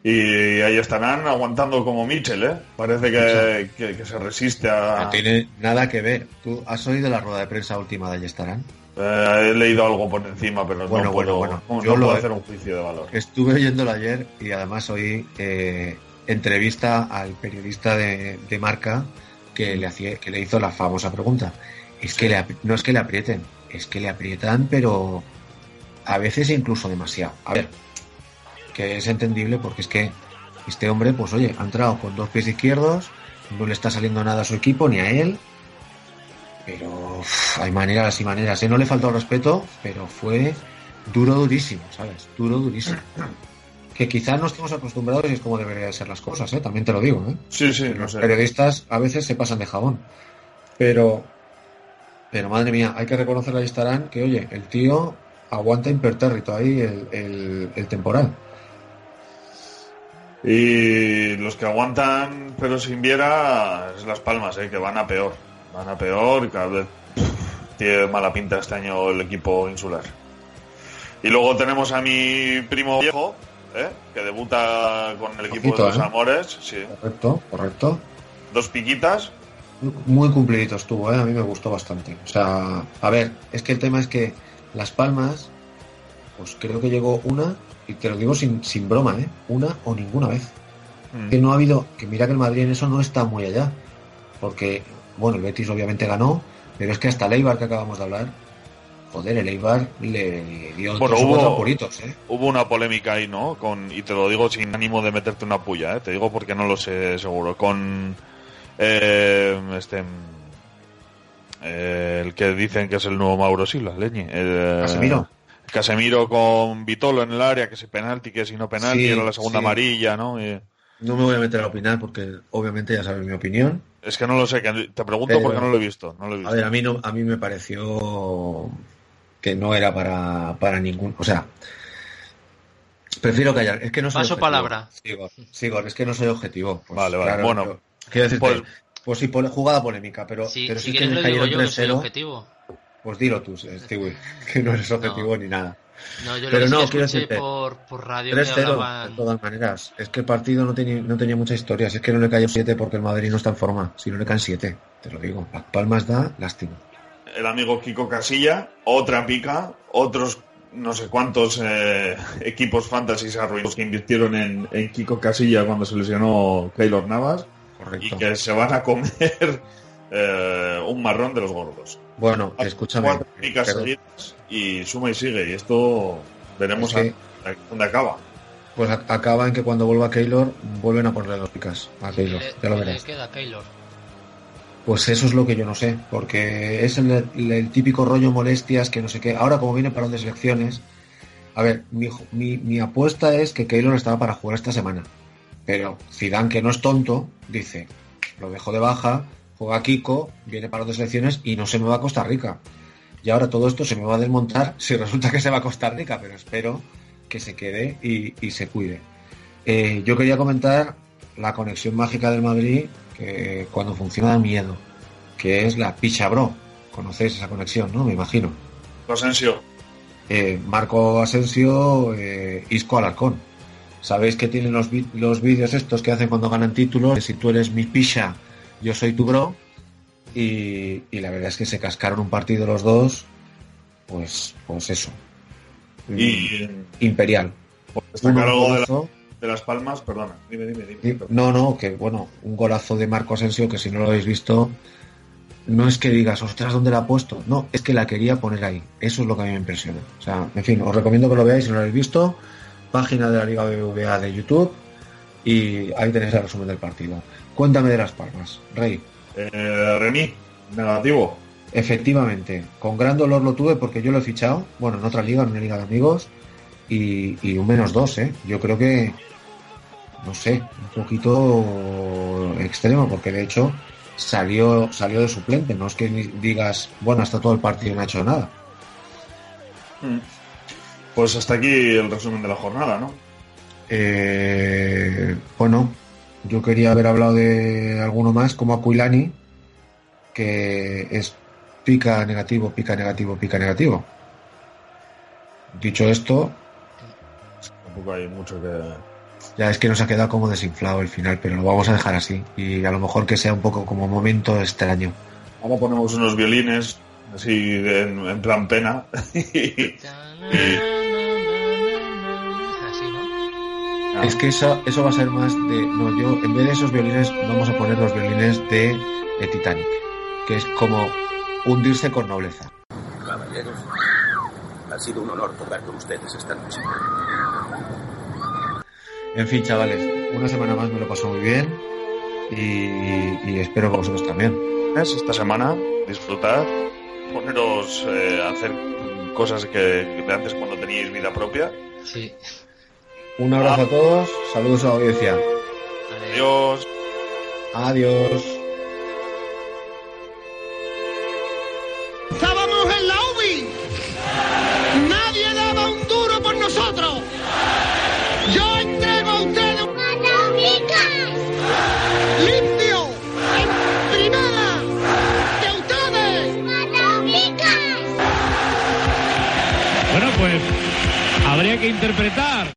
Y ahí estarán aguantando como Mitchell, ¿eh? Parece que, que- que se resiste a... No tiene nada que ver. ¿Tú has oído la rueda de prensa última de Ayestarán? Eh, he leído algo por encima, pero Bueno, no bueno, puedo, bueno. no- Yo no puedo hacer un juicio de valor. Estuve oyéndolo ayer y además oí eh, entrevista al periodista de, de marca que le, hacía, que le hizo la famosa pregunta. Es que le, no es que le aprieten, es que le aprietan, pero a veces incluso demasiado. A ver, que es entendible porque es que este hombre, pues oye, ha entrado con dos pies izquierdos, no le está saliendo nada a su equipo ni a él. Pero uf, hay maneras y maneras. ¿eh? No le faltó respeto, pero fue duro, durísimo, ¿sabes? Duro, durísimo. Que quizás no estemos acostumbrados y es como deberían ser las cosas, ¿eh? También te lo digo, ¿eh? Sí, sí, no Los sé. periodistas a veces se pasan de jabón. Pero, pero madre mía, hay que reconocerle a Estarán que, oye, el tío aguanta impertérrito ahí el, el, el temporal. Y los que aguantan, pero sin Viera, es Las Palmas, ¿eh? que van a peor. Van a peor y cada vez tiene mala pinta este año el equipo insular. Y luego tenemos a mi primo viejo, ¿eh? que debuta con el equipo de los ¿eh? Amores. Sí. Correcto, correcto. Dos piquitas. Muy cumplidito estuvo, ¿eh? A mí me gustó bastante. O sea, a ver, es que el tema es que Las Palmas, pues creo que llegó una, y te lo digo sin, sin broma, ¿eh? Una o ninguna vez. Mm. Que no ha habido, que mira que el Madrid en eso no está muy allá. Porque, bueno, el Betis obviamente ganó, pero es que hasta el Eibar que acabamos de hablar, joder, el Eibar le dio Bueno, hubo, apuritos, ¿eh? hubo una polémica ahí, ¿no? Con, y te lo digo sin ánimo de meterte una puya, ¿eh? Te digo porque no lo sé seguro. Con eh, este eh, el que dicen que es el nuevo Mauro Silva, Leñe. el, Casemiro. Casemiro con Vitolo en el área, que si penalti, que si no penalti, Sí, era la segunda sí. amarilla, ¿no? Y- No me voy a meter a opinar porque obviamente ya sabes mi opinión. Es que no lo sé, que te pregunto Pero- porque no lo he visto. No lo he visto. A ver, a mí, no, a mí me pareció que no era para, para ningún. O sea, prefiero callar. Es que no soy Paso objetivo. palabra. Sigor, Sigor, es que no soy objetivo. Pues, Vale, vale, bueno, yo- quiero decirte, pues- pues, sí, jugada polémica, pero, Si, pero si si es quieres que lo me digo cayeron yo que soy 3-0, objetivo. pues dilo tú, Stewie, que no eres objetivo ni nada. No, yo Pero lo no, que quiero decirte, por, por radio que 3-0, hablaban... de todas maneras. Es que el partido no tenía, no tenía mucha historia. Si es que no le cayó 7 porque el Madrid no está en forma. Si no le caen 7, te lo digo. Las palmas da lástima. el amigo Kiko Casilla, otra pica, otros no sé cuántos eh, equipos fantasy arruinados que invirtieron en, en Kiko Casilla cuando se lesionó Keylor Navas y que se van a comer eh, un marrón de los gordos. Bueno, escúchame. Cuatro pero- y suma y sigue y esto veremos Es que- a, a dónde acaba. Pues ac- acaba en que cuando vuelva Keylor, vuelven a ponerle dos picas a Keylor. Le, Ya lo le verás. queda Keylor. Pues eso es lo que yo no sé, porque es el, el típico rollo molestias que no sé qué. Ahora, como viene parón de selecciones, a ver, mi, mi, mi apuesta es que Keylor estaba para jugar esta semana. Pero Zidane, que no es tonto, dice, lo dejo de baja, juega Kiko, viene parón de selecciones y no se me va a Costa Rica. Y ahora todo esto se me va a desmontar si resulta que se va a Costa Rica, pero espero que se quede y, y se cuide. Eh, yo quería comentar la conexión mágica del Madrid, que cuando funciona da miedo, que es la Picha Bro. Conocéis esa conexión, ¿no? Me imagino. Asensio, Eh, Marco Asensio, eh, Isco Alarcón. Sabéis que tienen los, los vídeos estos que hacen cuando ganan títulos, si tú eres mi Picha, yo soy tu bro. Y, y la verdad es que se cascaron un partido los dos, pues, pues eso. Y imperial. algo de, la- golazo. de las palmas, perdona. Dime, dime, dime. No, no, que bueno, un golazo de Marco Asensio que si no lo habéis visto, no es que digas, ostras, ¿dónde la ha puesto? No, es que la quería poner ahí. Eso es lo que a mí me impresiona. O sea, en fin, os recomiendo que lo veáis si no lo habéis visto. Página de la Liga BBVA de YouTube y ahí tenéis el resumen del partido. Cuéntame de las palmas, Rey. Eh, Remy, negativo. Efectivamente, con gran dolor lo tuve porque yo lo he fichado, bueno, en otra liga, en una liga de amigos, y, y un menos dos, ¿eh? Yo creo que, no sé, un poquito extremo, porque de hecho salió, salió de suplente, no es que digas, bueno, hasta todo el partido no ha hecho nada. Pues hasta aquí el resumen de la jornada, ¿no? Eh, bueno, yo quería haber hablado de alguno más, como Aquilani, que es pica negativo, pica negativo, pica negativo. Dicho esto, Tampoco hay mucho que. ya es que nos ha quedado como desinflado el final, pero lo vamos a dejar así. Y a lo mejor que sea un poco como momento extraño. Ahora ponemos unos violines, así en, en plan pena. Es que eso, eso va a ser más de. No, yo en vez de esos violines, vamos a poner los violines de, de Titanic, que es como hundirse con nobleza. Caballeros, ha sido un honor jugar con ustedes esta noche. En fin, chavales, una semana más me lo pasó muy bien y, y espero que vosotros también. esta semana, disfrutad, poneros eh, a hacer cosas que, que antes cuando teníais vida propia. Sí. Un abrazo a todos, saludos a la audiencia. Adiós. Adiós. Estábamos en la UBI. Nadie daba un duro por nosotros. Yo entrego a ustedes un limpio en primera de ustedes. Bueno, pues habría que interpretar